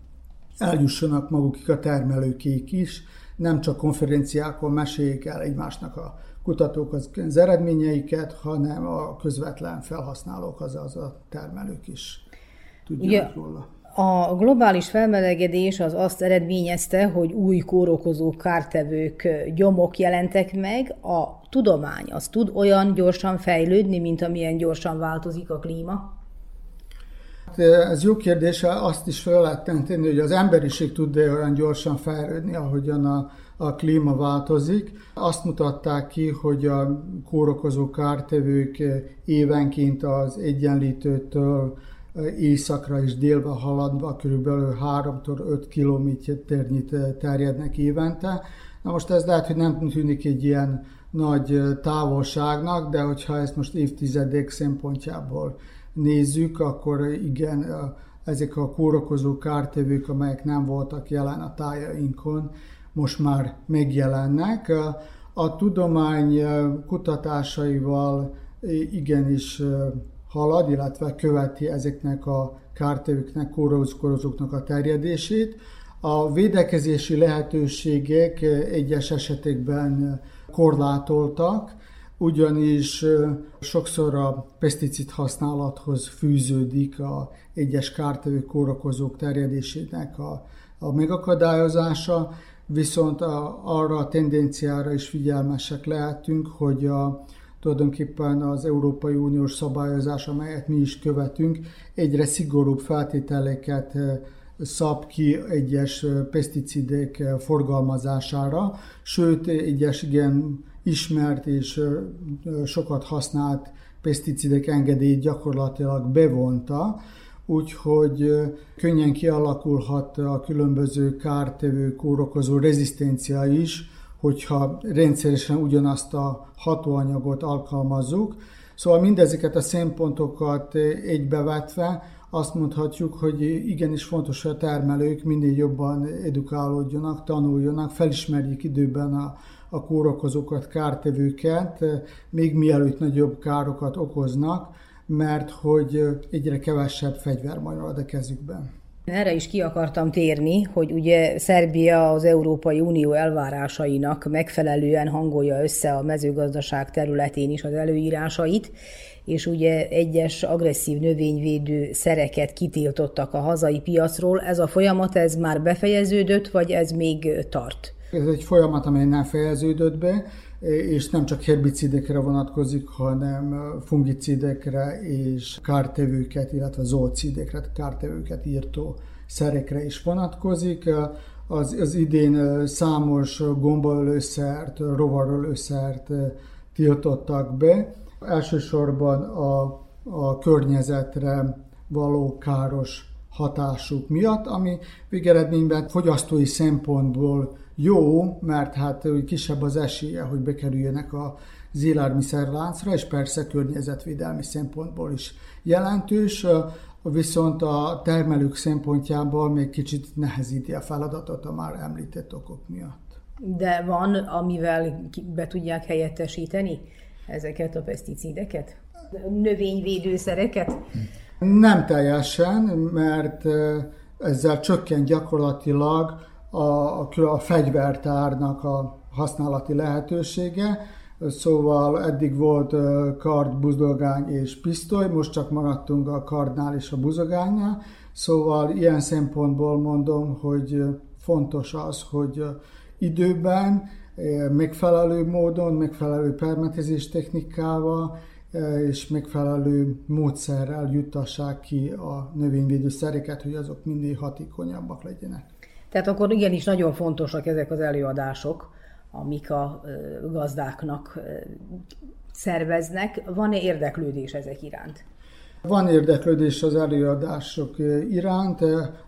eljussanak magukig a termelőkék is, nem csak konferenciákon meséljék el egymásnak a kutatók az, az eredményeiket, hanem a közvetlen felhasználók, azaz a termelők is tudjanak ja. róla. A globális felmelegedés az azt eredményezte, hogy új kórokozó kártevők, gyomok jelentek meg. A tudomány az tud olyan gyorsan fejlődni, mint amilyen gyorsan változik a klíma? Hát, ez jó kérdés, azt is fel lehet tenni, hogy az emberiség tud -e olyan gyorsan fejlődni, ahogyan a, a klíma változik. Azt mutatták ki, hogy a kórokozó kártevők évenként az egyenlítőtől északra és délbe haladva körülbelül 3-5 kilométernyit terjednek évente. Na most ez lehet, hogy nem tűnik egy ilyen nagy távolságnak, de hogyha ezt most évtizedek szempontjából nézzük, akkor igen, ezek a kórokozó kártevők, amelyek nem voltak jelen a tájainkon, most már megjelennek. A tudomány kutatásaival igenis halad, illetve követi ezeknek a kártevőknek, kórokozóknak a terjedését. A védekezési lehetőségek egyes esetekben korlátoltak, ugyanis sokszor a peszticid használathoz fűződik a egyes kártevő kórokozók terjedésének a, a megakadályozása, viszont a, arra a tendenciára is figyelmesek lehetünk, hogy a, tulajdonképpen az Európai Uniós szabályozás, amelyet mi is követünk, egyre szigorúbb feltételeket szab ki egyes peszticidek forgalmazására, sőt, egyes igen ismert és sokat használt peszticidek engedélyt gyakorlatilag bevonta, úgyhogy könnyen kialakulhat a különböző kártevő, kórokozó rezisztencia is, hogyha rendszeresen ugyanazt a hatóanyagot alkalmazzuk. Szóval mindezeket a szempontokat egybevetve azt mondhatjuk, hogy igenis fontos, hogy a termelők minél jobban edukálódjanak, tanuljanak, felismerjék időben a, a kórokozókat, kártevőket, még mielőtt nagyobb károkat okoznak, mert hogy egyre kevesebb fegyver marad a kezükben. Erre is ki akartam térni, hogy ugye Szerbia az Európai Unió elvárásainak megfelelően hangolja össze a mezőgazdaság területén is az előírásait, és ugye egyes agresszív növényvédő szereket kitiltottak a hazai piacról. Ez a folyamat, ez már befejeződött, vagy ez még tart? Ez egy folyamat, amely nem fejeződött be, és nem csak herbicidekre vonatkozik, hanem fungicidekre és kártevőket, illetve zoocidekre, kártevőket írtó szerekre is vonatkozik. Az, az idén számos gombaölőszert, rovarölőszert tiltottak be, elsősorban a, a környezetre való káros hatásuk miatt, ami végeredményben fogyasztói szempontból jó, mert hát kisebb az esélye, hogy bekerüljenek a élelmiszerláncra, és persze környezetvédelmi szempontból is jelentős, viszont a termelők szempontjából még kicsit nehezíti a feladatot a már említett okok miatt. De van, amivel be tudják helyettesíteni ezeket a peszticideket? Növényvédőszereket? Nem teljesen, mert ezzel csökken gyakorlatilag a, a, fegyvertárnak a használati lehetősége, Szóval eddig volt kard, buzdogány és pisztoly, most csak maradtunk a kardnál és a buzogánynál. Szóval ilyen szempontból mondom, hogy fontos az, hogy időben megfelelő módon, megfelelő permetezés technikával és megfelelő módszerrel juttassák ki a növényvédőszereket, hogy azok mindig hatékonyabbak legyenek. Tehát akkor igenis nagyon fontosak ezek az előadások, amik a gazdáknak szerveznek. Van-e érdeklődés ezek iránt? Van érdeklődés az előadások iránt,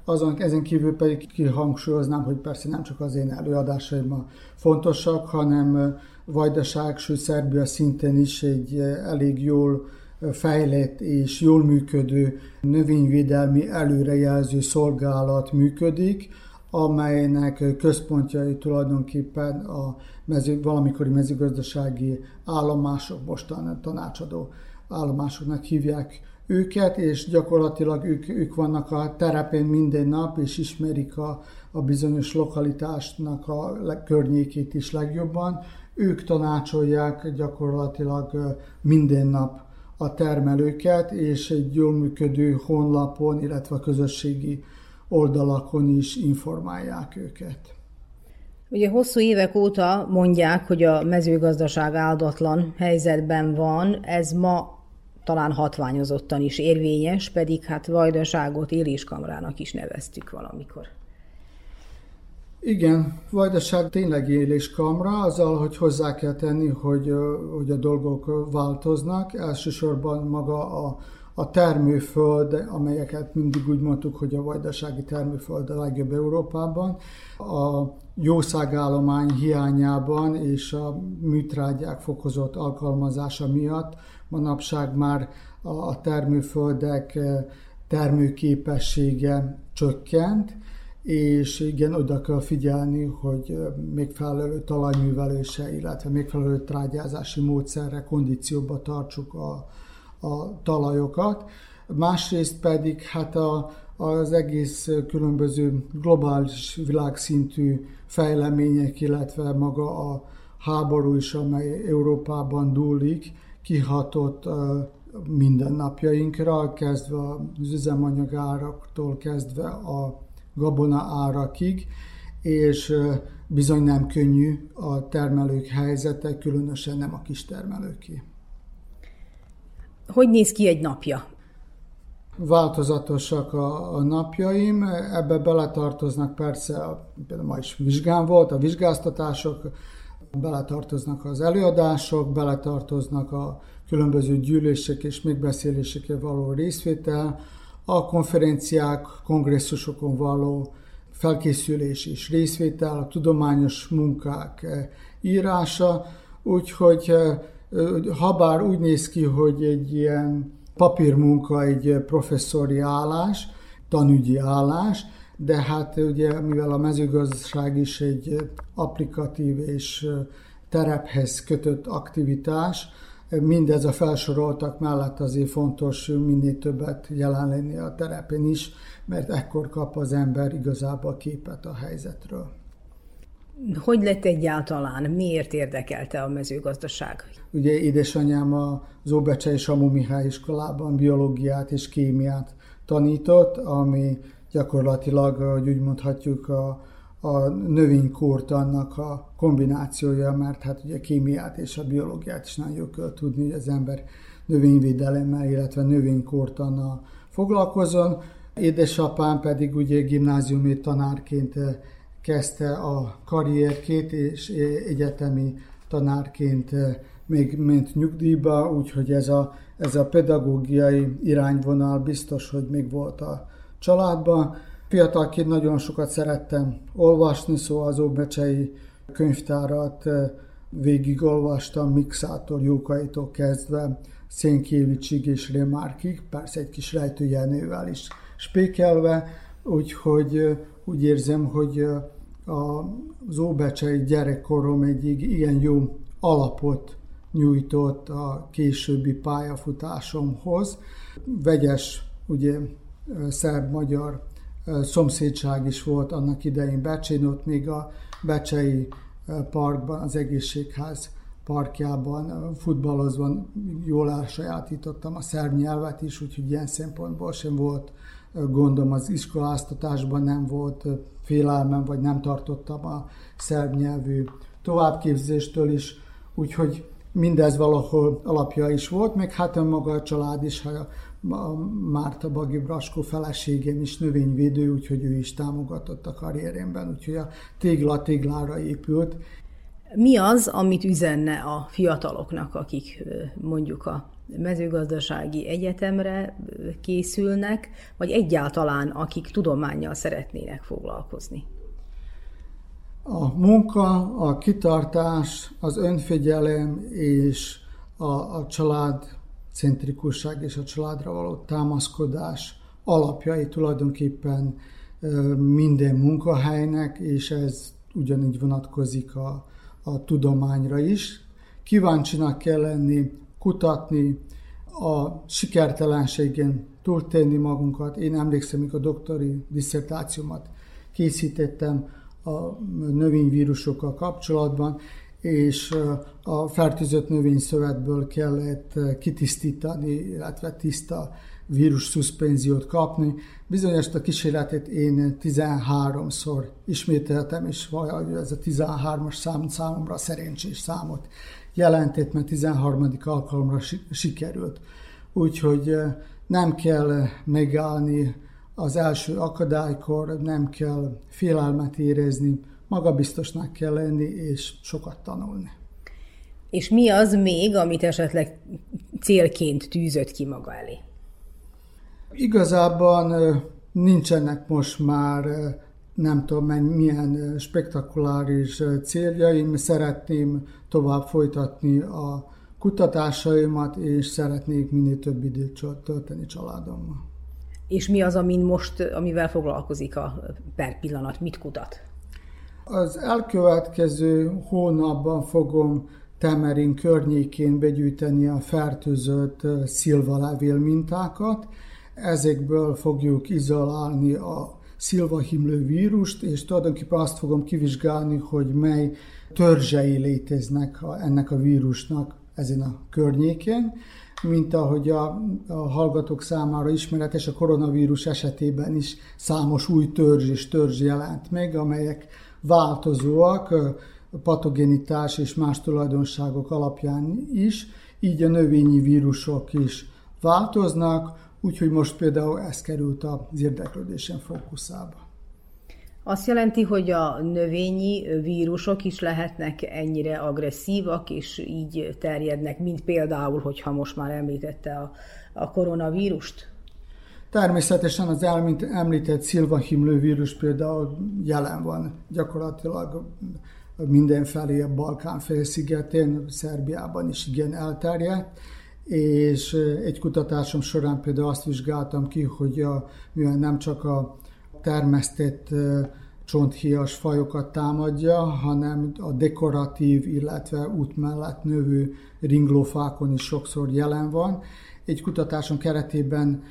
azon ezen kívül pedig kihangsúlyoznám, hogy persze nem csak az én előadásaim fontosak, hanem Vajdaság, sőt Szerbia szinten is egy elég jól fejlett és jól működő növényvédelmi előrejelző szolgálat működik, amelynek központjai tulajdonképpen a mező, valamikori mezőgazdasági állomások, mostan tanácsadó állomásoknak hívják őket, és gyakorlatilag ők, ők vannak a terepén minden nap, és ismerik a, a bizonyos lokalitásnak a környékét is legjobban. Ők tanácsolják gyakorlatilag minden nap a termelőket, és egy jól működő honlapon, illetve a közösségi oldalakon is informálják őket. Ugye hosszú évek óta mondják, hogy a mezőgazdaság áldatlan helyzetben van, ez ma talán hatványozottan is érvényes, pedig hát Vajdaságot éléskamrának is neveztük valamikor. Igen, Vajdaság tényleg éléskamra, azzal, hogy hozzá kell tenni, hogy, hogy a dolgok változnak. Elsősorban maga a, a termőföld, amelyeket mindig úgy mondtuk, hogy a vajdasági termőföld a legjobb Európában, a jószágállomány hiányában és a műtrágyák fokozott alkalmazása miatt manapság már a termőföldek eh, termőképessége csökkent, és igen, oda kell figyelni, hogy eh, megfelelő talajművelése, illetve megfelelő trágyázási módszerre, kondícióba tartsuk a, a talajokat. Másrészt pedig hát a, az egész különböző globális világszintű fejlemények, illetve maga a háború is, amely Európában dúlik, kihatott mindennapjainkra, kezdve az üzemanyagáraktól kezdve a gabona árakig, és bizony nem könnyű a termelők helyzete, különösen nem a kistermelőké. Hogy néz ki egy napja? Változatosak a, a napjaim, ebbe beletartoznak persze, például ma is vizsgán volt, a vizsgáztatások, beletartoznak az előadások, beletartoznak a különböző gyűlések és megbeszéléseken való részvétel, a konferenciák, kongresszusokon való felkészülés és részvétel, a tudományos munkák eh, írása, úgyhogy eh, ha bár úgy néz ki, hogy egy ilyen papírmunka, egy professzori állás, tanügyi állás, de hát ugye mivel a mezőgazdaság is egy applikatív és terephez kötött aktivitás, mindez a felsoroltak mellett azért fontos minél többet jelen lenni a terepen is, mert ekkor kap az ember igazából képet a helyzetről. Hogy lett egyáltalán? Miért érdekelte a mezőgazdaság? Ugye édesanyám az Óbecse és Samu Mihály iskolában biológiát és kémiát tanított, ami gyakorlatilag, hogy úgy mondhatjuk, a, a növénykort annak a kombinációja, mert hát ugye a kémiát és a biológiát is nagyon jó kell tudni, hogy az ember növényvédelemmel, illetve növénykortannal foglalkozon. Édesapám pedig ugye gimnáziumi tanárként eh, kezdte a karrierkét, és egyetemi tanárként eh, még ment nyugdíjba, úgyhogy ez a, ez a pedagógiai irányvonal biztos, hogy még volt a családban. Fiatalként nagyon sokat szerettem olvasni, szóval az Óbecsei könyvtárat eh, végigolvastam Mixától, Jókaitól kezdve, Szénkévicsig és Remárkig, persze egy kis rejtőjelnével is spékelve, úgyhogy eh, úgy érzem, hogy az Óbecsei gyerekkorom egy igen jó alapot nyújtott a későbbi pályafutásomhoz. Vegyes, ugye szerb-magyar szomszédság is volt annak idején Becsén, ott még a Becsei parkban, az egészségház parkjában futballozva jól elsajátítottam a szerb nyelvet is, úgyhogy ilyen szempontból sem volt gondom az iskoláztatásban, nem volt félelmem, vagy nem tartottam a szerb nyelvű továbbképzéstől is, úgyhogy mindez valahol alapja is volt, meg hát önmaga a család is, ha a Márta Bagi Braskó feleségem is növényvédő, úgyhogy ő is támogatott a karrieremben, úgyhogy a tégla téglára épült. Mi az, amit üzenne a fiataloknak, akik mondjuk a mezőgazdasági egyetemre készülnek, vagy egyáltalán akik tudományjal szeretnének foglalkozni? A munka, a kitartás, az önfigyelem és a, a család centrikusság és a családra való támaszkodás alapjai tulajdonképpen minden munkahelynek, és ez ugyanígy vonatkozik a, a tudományra is. Kíváncsinak kell lenni, kutatni, a sikertelenségen túltenni magunkat. Én emlékszem, amikor a doktori diszertációmat készítettem a növényvírusokkal kapcsolatban, és a fertőzött növényszövetből kellett kitisztítani, illetve tiszta vírus szuszpenziót kapni. Bizonyos a kísérletet én 13-szor ismételtem, és valahogy ez a 13-as szám számomra szerencsés számot jelentett, mert 13. alkalomra sikerült. Úgyhogy nem kell megállni az első akadálykor, nem kell félelmet érezni, magabiztosnak kell lenni és sokat tanulni. És mi az még, amit esetleg célként tűzött ki maga elé? Igazában nincsenek most már nem tudom, milyen spektakuláris céljaim. Szeretném tovább folytatni a kutatásaimat, és szeretnék minél több időt tölteni családommal. És mi az, amin most, amivel foglalkozik a per pillanat? Mit kutat? Az elkövetkező hónapban fogom Temerin környékén begyűjteni a fertőzött szilvalevél mintákat. Ezekből fogjuk izolálni a szilvahimlő vírust, és tulajdonképpen azt fogom kivizsgálni, hogy mely törzsei léteznek ennek a vírusnak ezen a környékén. Mint ahogy a, a hallgatók számára ismeretes, a koronavírus esetében is számos új törzs és törzs jelent meg, amelyek változóak, patogenitás és más tulajdonságok alapján is, így a növényi vírusok is változnak, úgyhogy most például ez került az érdeklődésem fókuszába. Azt jelenti, hogy a növényi vírusok is lehetnek ennyire agresszívak, és így terjednek, mint például, hogyha most már említette a, a koronavírust? Természetesen az említett szilvahimlő vírus például jelen van gyakorlatilag mindenfelé a Balkán félszigetén, Szerbiában is igen elterjedt, és egy kutatásom során például azt vizsgáltam ki, hogy a, mivel nem csak a termesztett csonthias fajokat támadja, hanem a dekoratív, illetve út mellett növő ringlófákon is sokszor jelen van. Egy kutatásom keretében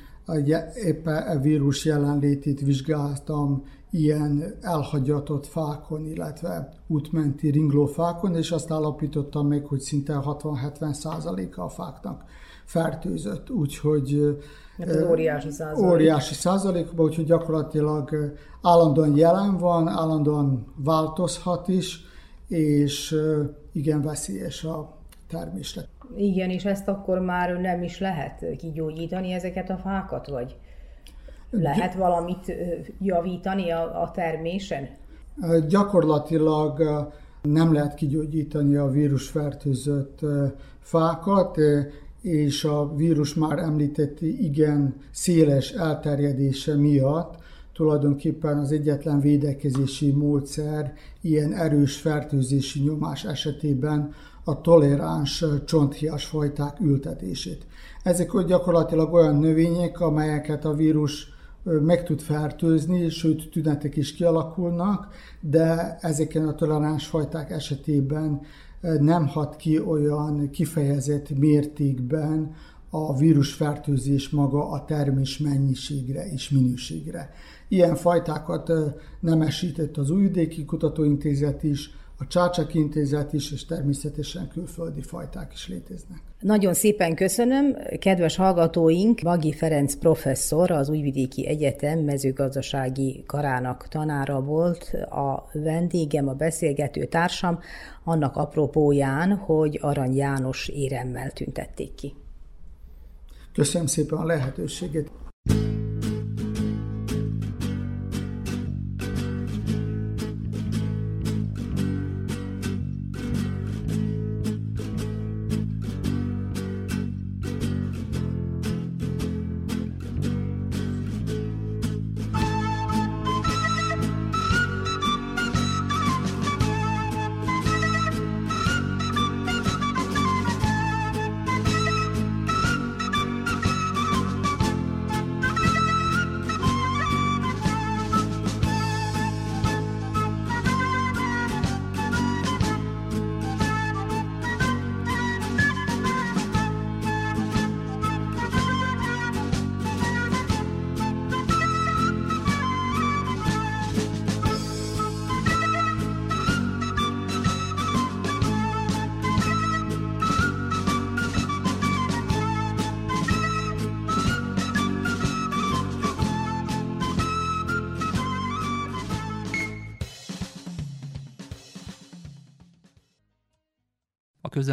éppen a vírus jelenlétét vizsgáltam ilyen elhagyatott fákon, illetve útmenti ringlófákon, és azt állapítottam meg, hogy szinte 60-70 százaléka a fáknak fertőzött, úgyhogy Hát óriási százalék. Óriási százalékban, úgyhogy gyakorlatilag állandóan jelen van, állandóan változhat is, és igen veszélyes a termésre. Igen, és ezt akkor már nem is lehet kigyógyítani ezeket a fákat, vagy lehet valamit javítani a, a termésen? Gyakorlatilag nem lehet kigyógyítani a vírusfertőzött fákat, és a vírus már említetti igen széles elterjedése miatt tulajdonképpen az egyetlen védekezési módszer ilyen erős fertőzési nyomás esetében a toleráns csonthias fajták ültetését. Ezek gyakorlatilag olyan növények, amelyeket a vírus meg tud fertőzni, sőt tünetek is kialakulnak, de ezeken a toleráns fajták esetében nem hat ki olyan kifejezett mértékben a vírusfertőzés maga a termés mennyiségre és minőségre. Ilyen fajtákat nemesített az Újvidéki Kutatóintézet is, a Csácsak Intézet is, és természetesen külföldi fajták is léteznek. Nagyon szépen köszönöm. Kedves hallgatóink, Vagi Ferenc professzor, az Újvidéki Egyetem mezőgazdasági karának tanára volt a vendégem, a beszélgető társam, annak apropóján, hogy Arany János éremmel tüntették ki. Köszönöm szépen a lehetőséget.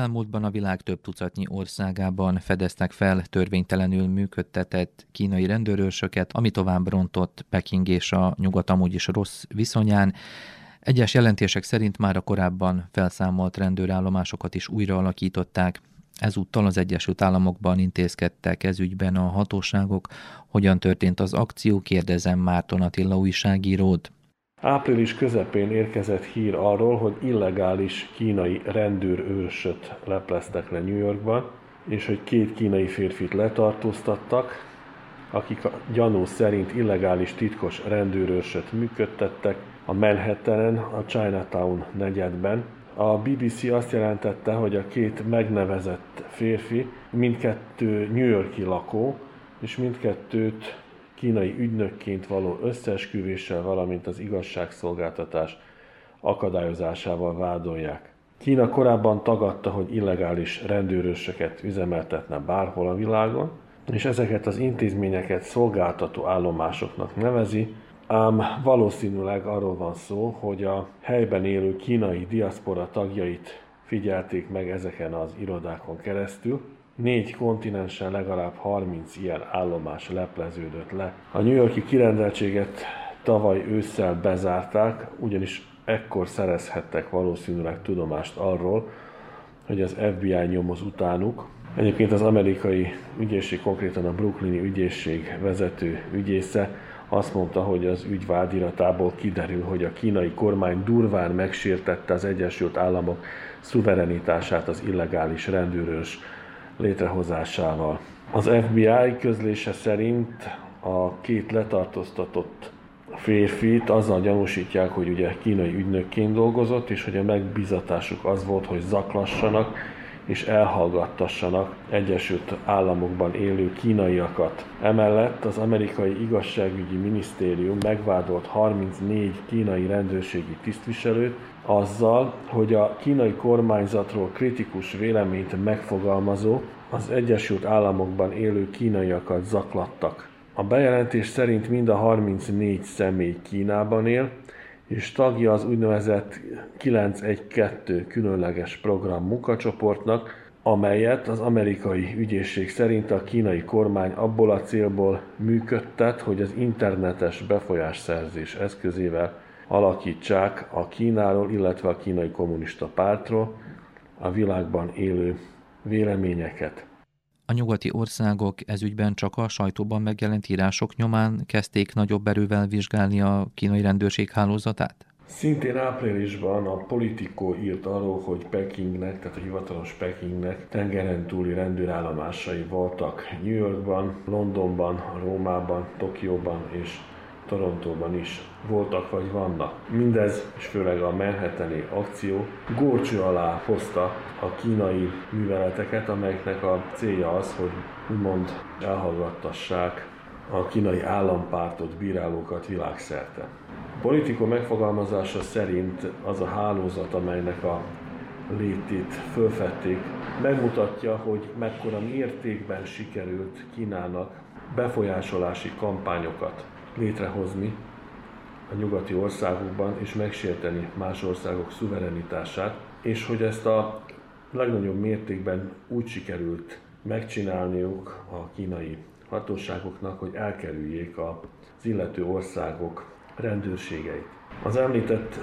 Közelmúltban a világ több tucatnyi országában fedeztek fel törvénytelenül működtetett kínai rendőrőrsöket, ami tovább rontott Peking és a nyugat amúgy is rossz viszonyán. Egyes jelentések szerint már a korábban felszámolt rendőrállomásokat is újra alakították, Ezúttal az Egyesült Államokban intézkedtek ez ügyben a hatóságok. Hogyan történt az akció, kérdezem Márton Attila újságírót. Április közepén érkezett hír arról, hogy illegális kínai rendőrőrsöt lepleztek le New Yorkban, és hogy két kínai férfit letartóztattak, akik a gyanú szerint illegális titkos rendőrőrsöt működtettek a Manhattanen, a Chinatown negyedben. A BBC azt jelentette, hogy a két megnevezett férfi mindkettő New Yorki lakó, és mindkettőt kínai ügynökként való összeesküvéssel, valamint az igazságszolgáltatás akadályozásával vádolják. Kína korábban tagadta, hogy illegális rendőrösöket üzemeltetne bárhol a világon, és ezeket az intézményeket szolgáltató állomásoknak nevezi, ám valószínűleg arról van szó, hogy a helyben élő kínai diaszpora tagjait figyelték meg ezeken az irodákon keresztül, Négy kontinensen legalább 30 ilyen állomás lepleződött le. A New Yorki kirendeltséget tavaly ősszel bezárták, ugyanis ekkor szerezhettek valószínűleg tudomást arról, hogy az FBI nyomoz utánuk. Egyébként az amerikai ügyészség, konkrétan a brooklyni ügyészség vezető ügyésze azt mondta, hogy az ügy vádiratából kiderül, hogy a kínai kormány durván megsértette az Egyesült Államok szuverenitását az illegális rendőrös létrehozásával. Az FBI közlése szerint a két letartóztatott férfit azzal gyanúsítják, hogy ugye kínai ügynökként dolgozott, és hogy a megbizatásuk az volt, hogy zaklassanak és elhallgattassanak Egyesült Államokban élő kínaiakat. Emellett az amerikai igazságügyi minisztérium megvádolt 34 kínai rendőrségi tisztviselőt azzal, hogy a kínai kormányzatról kritikus véleményt megfogalmazó, az Egyesült Államokban élő kínaiakat zaklattak. A bejelentés szerint mind a 34 személy Kínában él, és tagja az úgynevezett 912 különleges program munkacsoportnak, amelyet az amerikai ügyészség szerint a kínai kormány abból a célból működtet, hogy az internetes befolyásszerzés eszközével alakítsák a Kínáról, illetve a kínai kommunista pártról a világban élő véleményeket. A nyugati országok ezügyben csak a sajtóban megjelent írások nyomán kezdték nagyobb erővel vizsgálni a kínai rendőrség hálózatát? Szintén áprilisban a Politico írt arról, hogy Pekingnek, tehát a hivatalos Pekingnek tengeren túli rendőrállomásai voltak New Yorkban, Londonban, Rómában, Tokióban és Torontóban is voltak vagy vannak. Mindez, és főleg a Manhattani akció górcső alá hozta a kínai műveleteket, amelyeknek a célja az, hogy úgymond elhallgattassák a kínai állampártot, bírálókat világszerte. A politikó megfogalmazása szerint az a hálózat, amelynek a létét fölfedték, megmutatja, hogy mekkora mértékben sikerült Kínának befolyásolási kampányokat létrehozni a nyugati országokban, és megsérteni más országok szuverenitását, és hogy ezt a legnagyobb mértékben úgy sikerült megcsinálniuk a kínai hatóságoknak, hogy elkerüljék az illető országok rendőrségeit. Az említett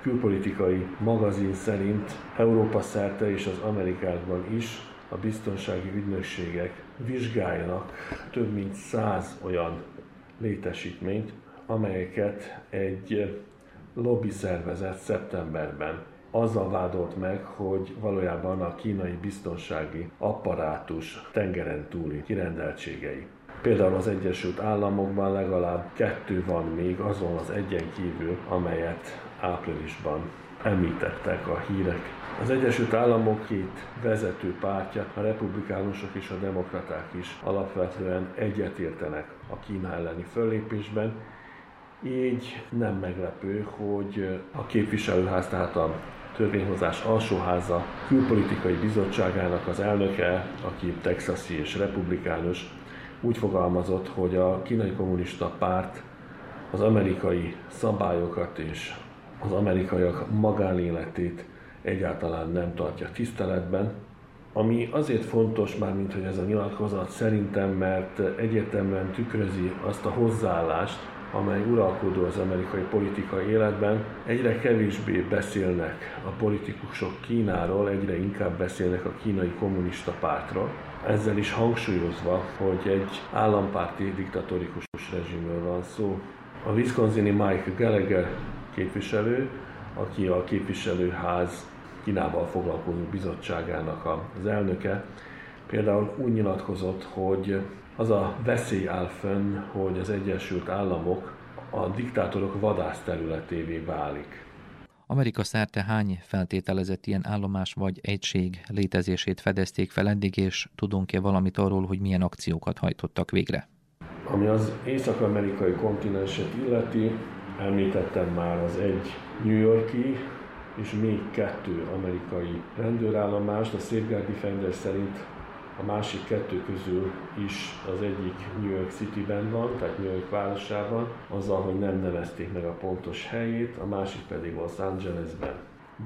külpolitikai magazin szerint Európa szerte és az Amerikában is a biztonsági ügynökségek vizsgáljanak több mint száz olyan létesítményt, amelyeket egy lobby szervezet szeptemberben azzal vádolt meg, hogy valójában a kínai biztonsági apparátus tengeren túli kirendeltségei. Például az Egyesült Államokban legalább kettő van még azon az egyen kívül, amelyet áprilisban említettek a hírek. Az Egyesült Államok két vezető pártja, a republikánusok és a demokraták is alapvetően egyetértenek a Kína elleni föllépésben, így nem meglepő, hogy a képviselőház, tehát a törvényhozás alsóháza külpolitikai bizottságának az elnöke, aki texasi és republikánus, úgy fogalmazott, hogy a kínai kommunista párt az amerikai szabályokat és az amerikaiak magánéletét egyáltalán nem tartja tiszteletben, ami azért fontos már, mint hogy ez a nyilatkozat szerintem, mert egyértelműen tükrözi azt a hozzáállást, amely uralkodó az amerikai politikai életben, egyre kevésbé beszélnek a politikusok Kínáról, egyre inkább beszélnek a kínai kommunista pártról. Ezzel is hangsúlyozva, hogy egy állampárti diktatórikus rezsimről van szó. A Wisconsini Mike Gallagher képviselő, aki a képviselőház Kínával foglalkozó bizottságának az elnöke, például úgy nyilatkozott, hogy az a veszély áll fönn, hogy az Egyesült Államok a diktátorok vadász területévé válik. Amerika szerte hány feltételezett ilyen állomás vagy egység létezését fedezték fel eddig, és tudunk-e valamit arról, hogy milyen akciókat hajtottak végre? Ami az észak-amerikai kontinenset illeti, említettem már az egy New Yorki és még kettő amerikai rendőrállomást. A Safeguard Defender szerint a másik kettő közül is az egyik New York City-ben van, tehát New York városában, azzal, hogy nem nevezték meg a pontos helyét, a másik pedig Los Angelesben.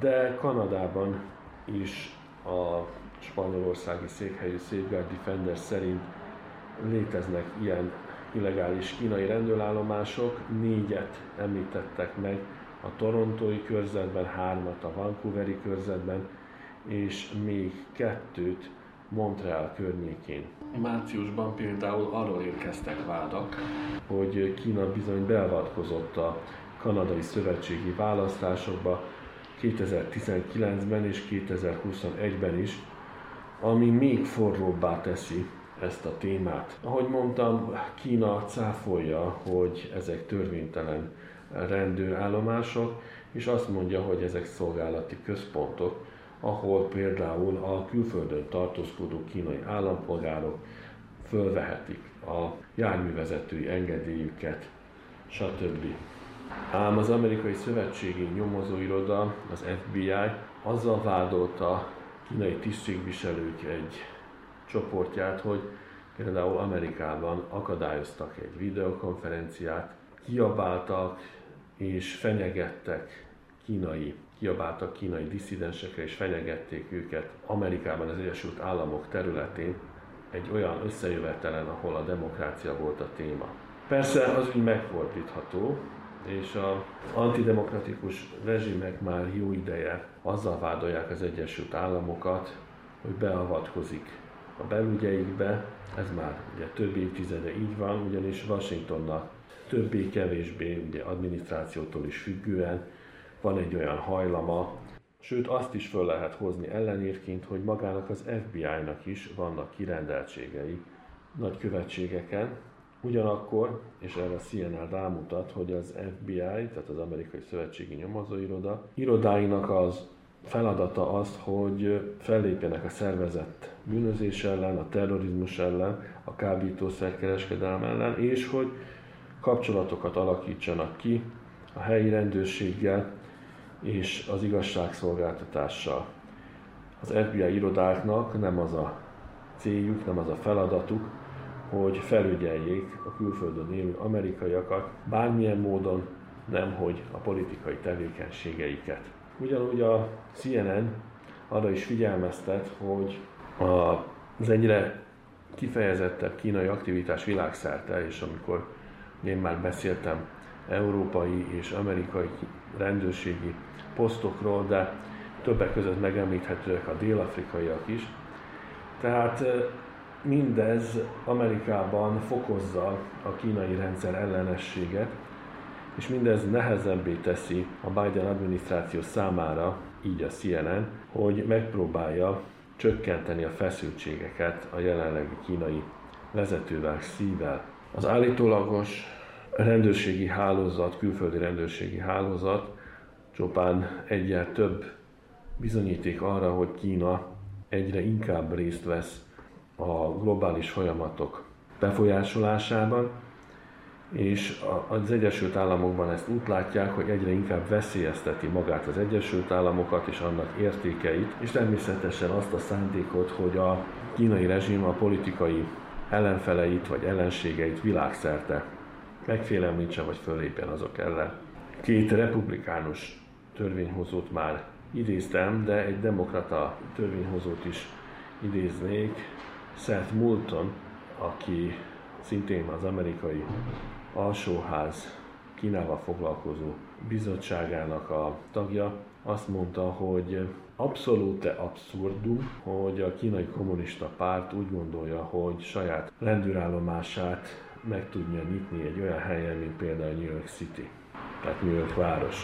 De Kanadában is a spanyolországi székhelyű Safeguard Defender szerint léteznek ilyen illegális kínai rendőrállomások, négyet említettek meg a torontói körzetben, hármat a Vancouveri körzetben, és még kettőt Montreal környékén. Márciusban például arról érkeztek vádak, hogy Kína bizony beavatkozott a kanadai szövetségi választásokba 2019-ben és 2021-ben is, ami még forróbbá teszi ezt a témát. Ahogy mondtam, Kína cáfolja, hogy ezek törvénytelen rendőrállomások, és azt mondja, hogy ezek szolgálati központok, ahol például a külföldön tartózkodó kínai állampolgárok fölvehetik a járművezetői engedélyüket, stb. Ám az amerikai szövetségi nyomozóiroda, az FBI azzal vádolta kínai tisztségviselők egy csoportját, hogy például Amerikában akadályoztak egy videokonferenciát, kiabáltak és fenyegettek kínai kiabáltak kínai disszidensekre és fenyegették őket Amerikában, az Egyesült Államok területén egy olyan összejövetelen, ahol a demokrácia volt a téma. Persze az ügy megfordítható, és az antidemokratikus rezsimek már jó ideje azzal vádolják az Egyesült Államokat, hogy beavatkozik a belügyeikbe, ez már ugye több évtizede így van, ugyanis Washingtonnak többé-kevésbé ugye adminisztrációtól is függően van egy olyan hajlama, sőt azt is föl lehet hozni ellenérként, hogy magának az FBI-nak is vannak kirendeltségei nagykövetségeken, Ugyanakkor, és erre a CNN rámutat, hogy az FBI, tehát az Amerikai Szövetségi Nyomozóiroda, irodáinak az feladata az, hogy fellépjenek a szervezett bűnözés ellen, a terrorizmus ellen, a kábítószerkereskedelem ellen, és hogy kapcsolatokat alakítsanak ki a helyi rendőrséggel és az igazságszolgáltatással. Az FBI irodáknak nem az a céljuk, nem az a feladatuk, hogy felügyeljék a külföldön élő amerikaiakat, bármilyen módon, nem hogy a politikai tevékenységeiket. Ugyanúgy a CNN arra is figyelmeztet, hogy az egyre kifejezettebb kínai aktivitás világszerte, és amikor én már beszéltem európai és amerikai rendőrségi posztokról, de többek között megemlíthetőek a dél-afrikaiak is. Tehát mindez Amerikában fokozza a kínai rendszer ellenességet, és mindez nehezebbé teszi a Biden adminisztráció számára, így a CNN, hogy megpróbálja csökkenteni a feszültségeket a jelenlegi kínai vezetővel szível. Az állítólagos rendőrségi hálózat, külföldi rendőrségi hálózat csupán egyel több bizonyíték arra, hogy Kína egyre inkább részt vesz a globális folyamatok befolyásolásában, és az Egyesült Államokban ezt úgy látják, hogy egyre inkább veszélyezteti magát az Egyesült Államokat és annak értékeit, és természetesen azt a szándékot, hogy a kínai rezsim a politikai ellenfeleit vagy ellenségeit világszerte megfélemlítse vagy fölépjen azok ellen. Két republikánus törvényhozót már idéztem, de egy demokrata törvényhozót is idéznék, Seth Moulton, aki szintén az amerikai alsóház Kínával foglalkozó bizottságának a tagja, azt mondta, hogy abszolút abszurdum, hogy a kínai kommunista párt úgy gondolja, hogy saját rendőrállomását meg tudja nyitni egy olyan helyen, mint például New York City, tehát New York város.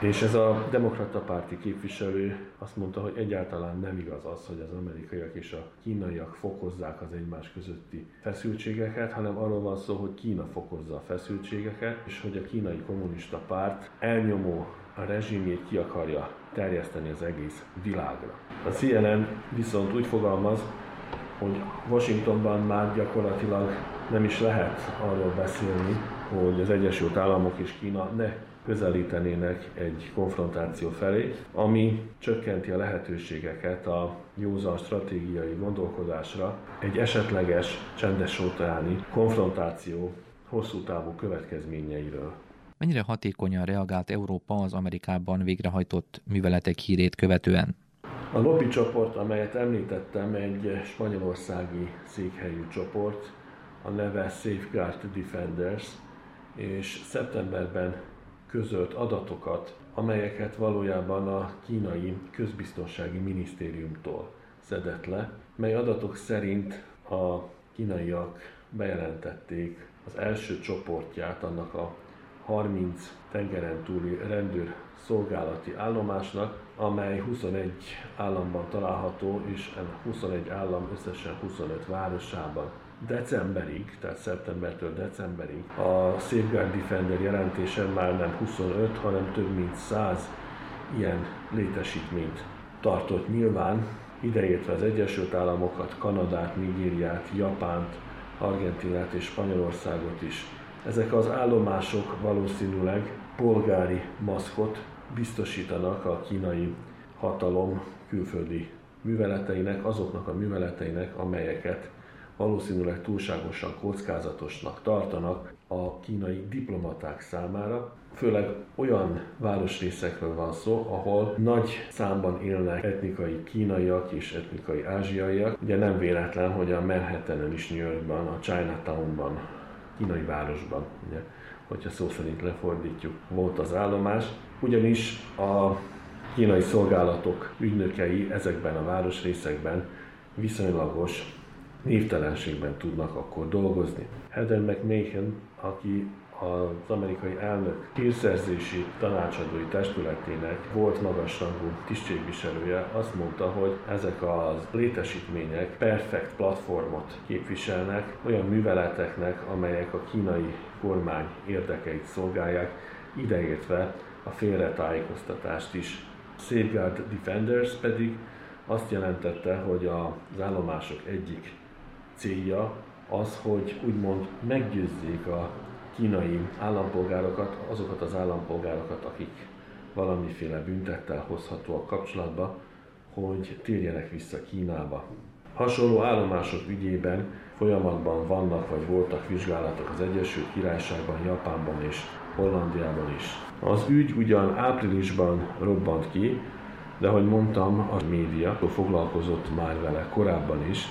És ez a demokrata párti képviselő azt mondta, hogy egyáltalán nem igaz az, hogy az amerikaiak és a kínaiak fokozzák az egymás közötti feszültségeket, hanem arról van szó, hogy Kína fokozza a feszültségeket, és hogy a kínai kommunista párt elnyomó a rezsimjét ki akarja terjeszteni az egész világra. A CNN viszont úgy fogalmaz, hogy Washingtonban már gyakorlatilag nem is lehet arról beszélni, hogy az Egyesült Államok és Kína ne közelítenének egy konfrontáció felé, ami csökkenti a lehetőségeket a józan stratégiai gondolkodásra egy esetleges csendes óceáni konfrontáció hosszú távú következményeiről. Mennyire hatékonyan reagált Európa az Amerikában végrehajtott műveletek hírét követően? A lobby csoport, amelyet említettem, egy spanyolországi székhelyű csoport, a neve Safeguard Defenders, és szeptemberben közölt adatokat, amelyeket valójában a kínai közbiztonsági minisztériumtól szedett le, mely adatok szerint a kínaiak bejelentették az első csoportját annak a 30 tengeren túli rendőr szolgálati állomásnak, amely 21 államban található, és 21 állam összesen 25 városában decemberig, tehát szeptembertől decemberig a Safeguard Defender jelentése már nem 25, hanem több mint 100 ilyen létesítményt tartott nyilván, ideértve az Egyesült Államokat, Kanadát, Nigériát, Japánt, Argentinát és Spanyolországot is. Ezek az állomások valószínűleg polgári maszkot biztosítanak a kínai hatalom külföldi műveleteinek, azoknak a műveleteinek, amelyeket valószínűleg túlságosan kockázatosnak tartanak a kínai diplomaták számára, főleg olyan városrészekről van szó, ahol nagy számban élnek etnikai kínaiak és etnikai ázsiaiak. Ugye nem véletlen, hogy a Manhattanen is New Yorkban, a Chinatownban, kínai városban, ugye, hogyha szó szerint lefordítjuk, volt az állomás, ugyanis a kínai szolgálatok ügynökei ezekben a városrészekben viszonylagos névtelenségben tudnak akkor dolgozni. Heather McMahon, aki az amerikai elnök hírszerzési tanácsadói testületének volt magasrangú tisztségviselője. Azt mondta, hogy ezek az létesítmények perfekt platformot képviselnek olyan műveleteknek, amelyek a kínai kormány érdekeit szolgálják, ideértve a félretájékoztatást is. Safeguard Defenders pedig azt jelentette, hogy az állomások egyik célja az, hogy úgymond meggyőzzék a kínai állampolgárokat, azokat az állampolgárokat, akik valamiféle büntettel hozhatóak kapcsolatba, hogy térjenek vissza Kínába. Hasonló állomások ügyében folyamatban vannak vagy voltak vizsgálatok az Egyesült Királyságban, Japánban és Hollandiában is. Az ügy ugyan áprilisban robbant ki, de ahogy mondtam, a média foglalkozott már vele korábban is,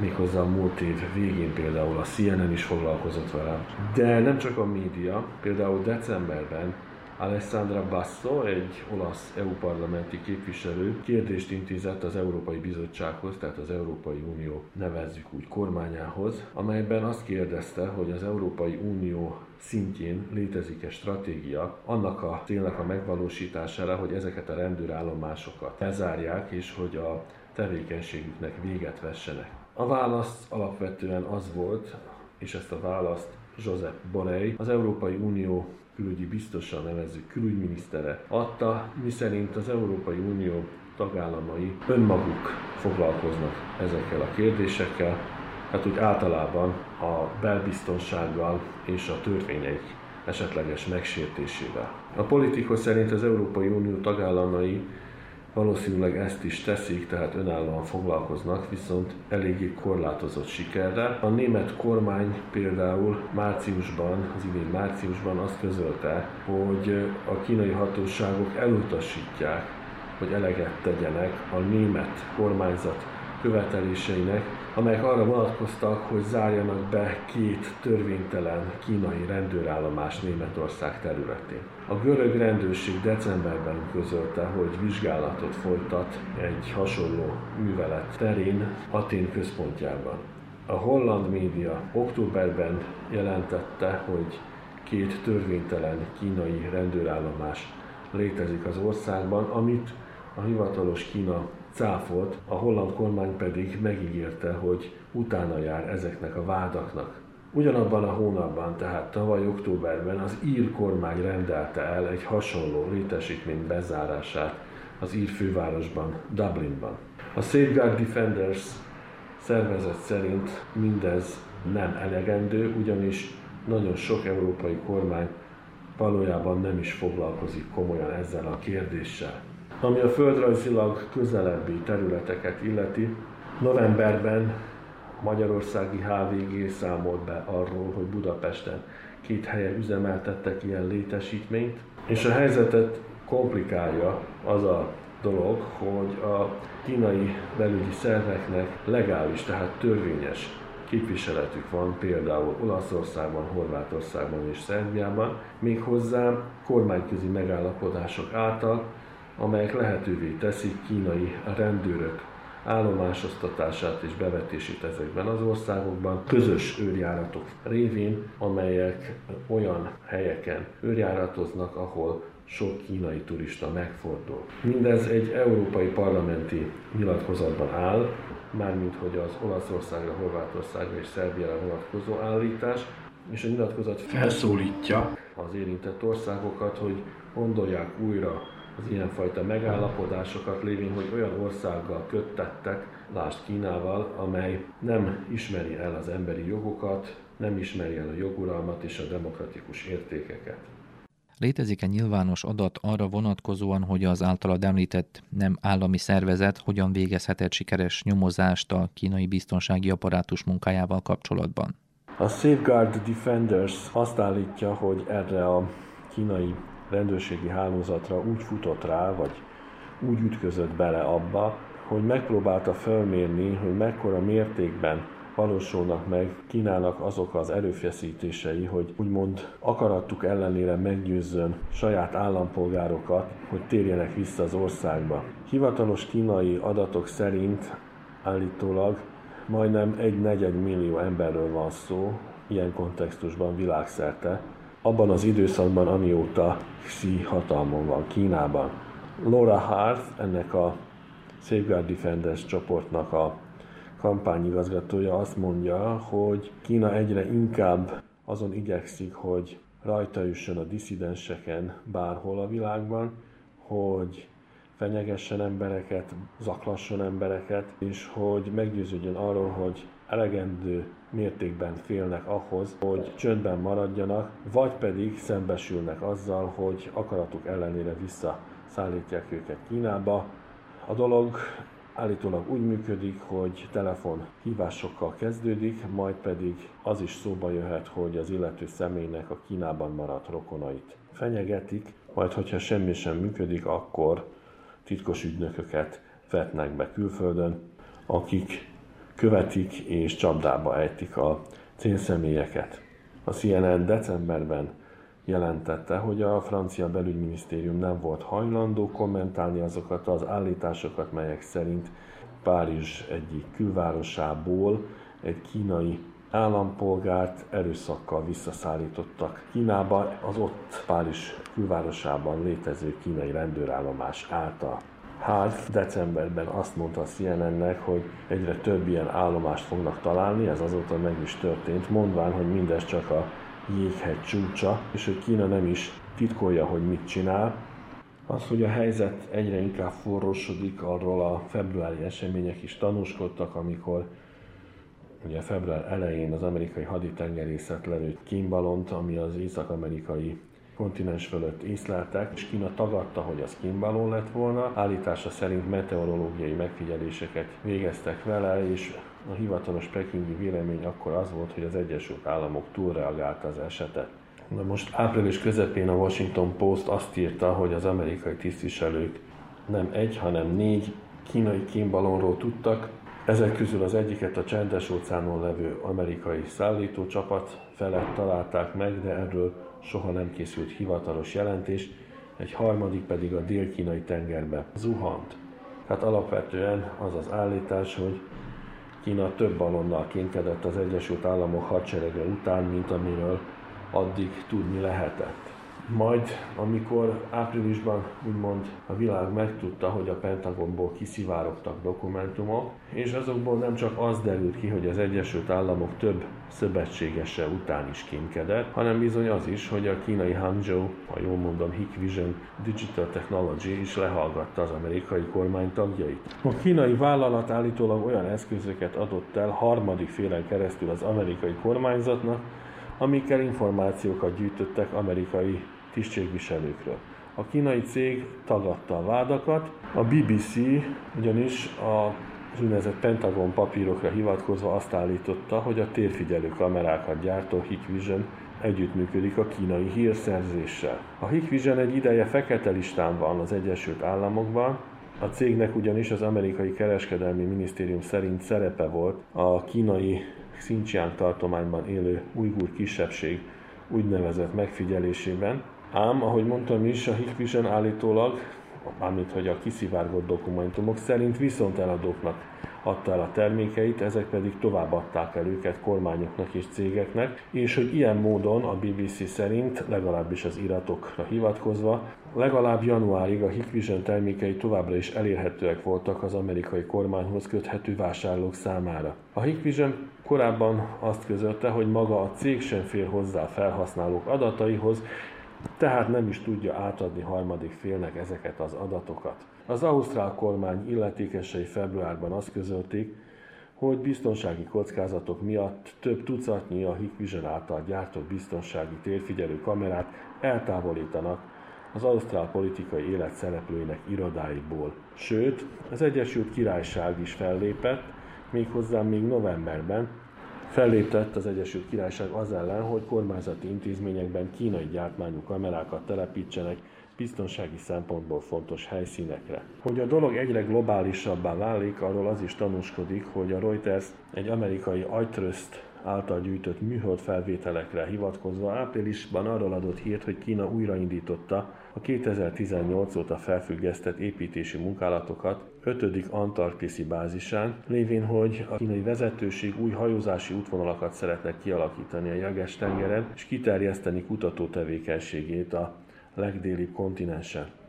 méghozzá a múlt év végén például a CNN is foglalkozott vele. De nem csak a média, például decemberben Alessandra Basso, egy olasz EU parlamenti képviselő kérdést intézett az Európai Bizottsághoz, tehát az Európai Unió nevezzük úgy kormányához, amelyben azt kérdezte, hogy az Európai Unió szintjén létezik-e stratégia annak a célnak a megvalósítására, hogy ezeket a rendőrállomásokat bezárják, és hogy a tevékenységüknek véget vessenek. A válasz alapvetően az volt, és ezt a választ Josep Borrell, az Európai Unió külügyi biztosan nevezzük külügyminisztere adta, miszerint az Európai Unió tagállamai önmaguk foglalkoznak ezekkel a kérdésekkel, hát úgy általában a belbiztonsággal és a törvények esetleges megsértésével. A politikus szerint az Európai Unió tagállamai Valószínűleg ezt is teszik, tehát önállóan foglalkoznak, viszont eléggé korlátozott sikerre. A német kormány például márciusban, az idén márciusban azt közölte, hogy a kínai hatóságok elutasítják, hogy eleget tegyenek a német kormányzat követeléseinek, amelyek arra vonatkoztak, hogy zárjanak be két törvénytelen kínai rendőrállomás Németország területén. A görög rendőrség decemberben közölte, hogy vizsgálatot folytat egy hasonló művelet terén Atén központjában. A holland média októberben jelentette, hogy két törvénytelen kínai rendőrállomás létezik az országban, amit a hivatalos Kína cáfolt, a holland kormány pedig megígérte, hogy utána jár ezeknek a vádaknak. Ugyanabban a hónapban, tehát tavaly októberben az ír kormány rendelte el egy hasonló létesítmény bezárását az ír fővárosban, Dublinban. A Safeguard Defenders szervezet szerint mindez nem elegendő, ugyanis nagyon sok európai kormány valójában nem is foglalkozik komolyan ezzel a kérdéssel. Ami a földrajzilag közelebbi területeket illeti, novemberben Magyarországi HVG számolt be arról, hogy Budapesten két helyen üzemeltettek ilyen létesítményt, és a helyzetet komplikálja az a dolog, hogy a kínai belügyi szerveknek legális, tehát törvényes képviseletük van például Olaszországban, Horvátországban és Szerbiában, méghozzá kormányközi megállapodások által, amelyek lehetővé teszik kínai rendőrök állomásoztatását és bevetését ezekben az országokban, közös őrjáratok révén, amelyek olyan helyeken őrjáratoznak, ahol sok kínai turista megfordul. Mindez egy európai parlamenti nyilatkozatban áll, mármint hogy az Olaszországra, Horvátországra és Szerbiára vonatkozó állítás, és a nyilatkozat felszólítja az érintett országokat, hogy gondolják újra az ilyenfajta megállapodásokat lévén, hogy olyan országgal köttettek, lásd Kínával, amely nem ismeri el az emberi jogokat, nem ismeri el a joguralmat és a demokratikus értékeket. Létezik-e nyilvános adat arra vonatkozóan, hogy az általad említett nem állami szervezet hogyan végezhetett sikeres nyomozást a kínai biztonsági apparátus munkájával kapcsolatban? A Safeguard Defenders azt állítja, hogy erre a kínai rendőrségi hálózatra úgy futott rá, vagy úgy ütközött bele abba, hogy megpróbálta felmérni, hogy mekkora mértékben valósulnak meg Kínának azok az erőfeszítései, hogy úgymond akarattuk ellenére meggyőzzön saját állampolgárokat, hogy térjenek vissza az országba. Hivatalos kínai adatok szerint állítólag majdnem egy negyed millió emberről van szó, ilyen kontextusban világszerte, abban az időszakban, amióta Xi hatalmon van Kínában. Laura Harth, ennek a Safeguard Defenders csoportnak a kampányigazgatója azt mondja, hogy Kína egyre inkább azon igyekszik, hogy rajta jusson a diszidenseken bárhol a világban, hogy fenyegessen embereket, zaklasson embereket, és hogy meggyőződjön arról, hogy elegendő mértékben félnek ahhoz, hogy csöndben maradjanak, vagy pedig szembesülnek azzal, hogy akaratuk ellenére visszaszállítják őket Kínába. A dolog állítólag úgy működik, hogy telefon hívásokkal kezdődik, majd pedig az is szóba jöhet, hogy az illető személynek a Kínában maradt rokonait fenyegetik, majd hogyha semmi sem működik, akkor titkos ügynököket vetnek be külföldön, akik követik és csapdába ejtik a célszemélyeket. A CNN decemberben jelentette, hogy a francia belügyminisztérium nem volt hajlandó kommentálni azokat az állításokat, melyek szerint Párizs egyik külvárosából egy kínai állampolgárt erőszakkal visszaszállítottak Kínába, az ott Párizs külvárosában létező kínai rendőrállomás által. Hát decemberben azt mondta a CNN-nek, hogy egyre több ilyen állomást fognak találni, ez azóta meg is történt, mondván, hogy mindez csak a jéghegy csúcsa, és hogy Kína nem is titkolja, hogy mit csinál. Az, hogy a helyzet egyre inkább forrósodik, arról a februári események is tanúskodtak, amikor ugye február elején az amerikai haditengerészet lelőtt kínbalont, ami az észak-amerikai kontinens fölött észleltek, és Kína tagadta, hogy az kínbalon lett volna. Állítása szerint meteorológiai megfigyeléseket végeztek vele, és a hivatalos pekingi vélemény akkor az volt, hogy az Egyesült Államok túlreagálta az esetet. De most április közepén a Washington Post azt írta, hogy az amerikai tisztviselők nem egy, hanem négy kínai kínbalonról tudtak. Ezek közül az egyiket a csendes óceánon levő amerikai szállítócsapat felett találták meg, de erről soha nem készült hivatalos jelentés, egy harmadik pedig a dél-kínai tengerbe zuhant. Tehát alapvetően az az állítás, hogy Kína több balonnal kénkedett az Egyesült Államok hadserege után, mint amiről addig tudni lehetett. Majd, amikor áprilisban úgymond a világ megtudta, hogy a Pentagonból kiszivárogtak dokumentumok, és azokból nem csak az derült ki, hogy az Egyesült Államok több szövetségese után is kémkedett, hanem bizony az is, hogy a kínai Hangzhou, ha jól mondom, Hikvision Digital Technology is lehallgatta az amerikai kormány tagjait. A kínai vállalat állítólag olyan eszközöket adott el harmadik félen keresztül az amerikai kormányzatnak, amikkel információkat gyűjtöttek amerikai tisztségviselőkről. A kínai cég tagadta a vádakat, a BBC ugyanis a úgynevezett Pentagon papírokra hivatkozva azt állította, hogy a térfigyelő kamerákat gyártó Hikvision együttműködik a kínai hírszerzéssel. A Hikvision egy ideje fekete listán van az Egyesült Államokban, a cégnek ugyanis az amerikai kereskedelmi minisztérium szerint szerepe volt a kínai Xinjiang tartományban élő ujgur kisebbség úgynevezett megfigyelésében, ám, ahogy mondtam is, a Hikvision állítólag, mármint hogy a kiszivárgott dokumentumok szerint viszont eladóknak adta el a termékeit, ezek pedig továbbadták el őket kormányoknak és cégeknek, és hogy ilyen módon a BBC szerint, legalábbis az iratokra hivatkozva, legalább januárig a Hikvision termékei továbbra is elérhetőek voltak az amerikai kormányhoz köthető vásárlók számára. A Hikvision korábban azt közölte, hogy maga a cég sem fér hozzá felhasználók adataihoz, tehát nem is tudja átadni harmadik félnek ezeket az adatokat. Az ausztrál kormány illetékesei februárban azt közölték, hogy biztonsági kockázatok miatt több tucatnyi a Hikvision által gyártott biztonsági térfigyelő kamerát eltávolítanak az ausztrál politikai élet szereplőinek irodáiból. Sőt, az Egyesült Királyság is fellépett, méghozzá még novemberben, Felléptett az Egyesült Királyság az ellen, hogy kormányzati intézményekben kínai gyártmányú kamerákat telepítsenek biztonsági szempontból fontos helyszínekre. Hogy a dolog egyre globálisabbá válik, arról az is tanúskodik, hogy a Reuters egy amerikai agytrözt által gyűjtött műhold felvételekre hivatkozva áprilisban arról adott hírt, hogy Kína újraindította a 2018 óta felfüggesztett építési munkálatokat 5. Antarktiszi bázisán, lévén, hogy a kínai vezetőség új hajózási útvonalakat szeretne kialakítani a jeges tengeren, és kiterjeszteni kutató tevékenységét a legdélibb kontinensen.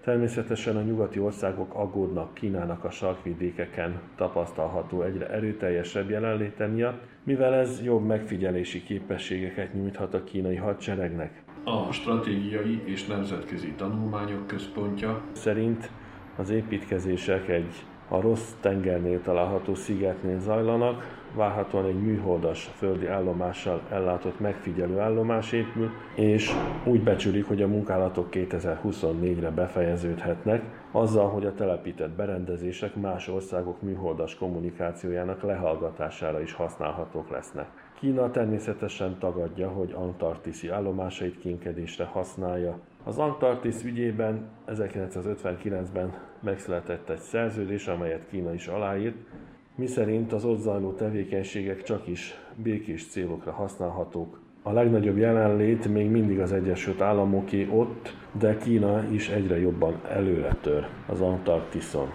Természetesen a nyugati országok aggódnak Kínának a sarkvidékeken tapasztalható egyre erőteljesebb jelenléte miatt, mivel ez jobb megfigyelési képességeket nyújthat a kínai hadseregnek. A Stratégiai és Nemzetközi Tanulmányok Központja szerint Az építkezések egy a rossz tengernél található szigetnél zajlanak, várhatóan egy műholdas földi állomással ellátott megfigyelő állomás épül, és úgy becsülik, hogy a munkálatok 2024-re befejeződhetnek, azzal, hogy a telepített berendezések más országok műholdas kommunikációjának lehallgatására is használhatók lesznek. Kína természetesen tagadja, hogy antarktiszi állomásait kénkedésre használja. Az Antarktisz ügyében 1959-ben megszületett egy szerződés, amelyet Kína is aláírt, miszerint az ott zajló tevékenységek csak is békés célokra használhatók. A legnagyobb jelenlét még mindig az Egyesült Államoké ott, de Kína is egyre jobban előre tör az Antarktiszon.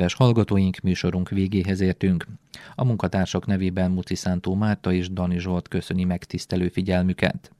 Kedves hallgatóink, műsorunk végéhez értünk. A munkatársak nevében Muci Szántó Márta és Dani Zsolt köszöni megtisztelő figyelmüket.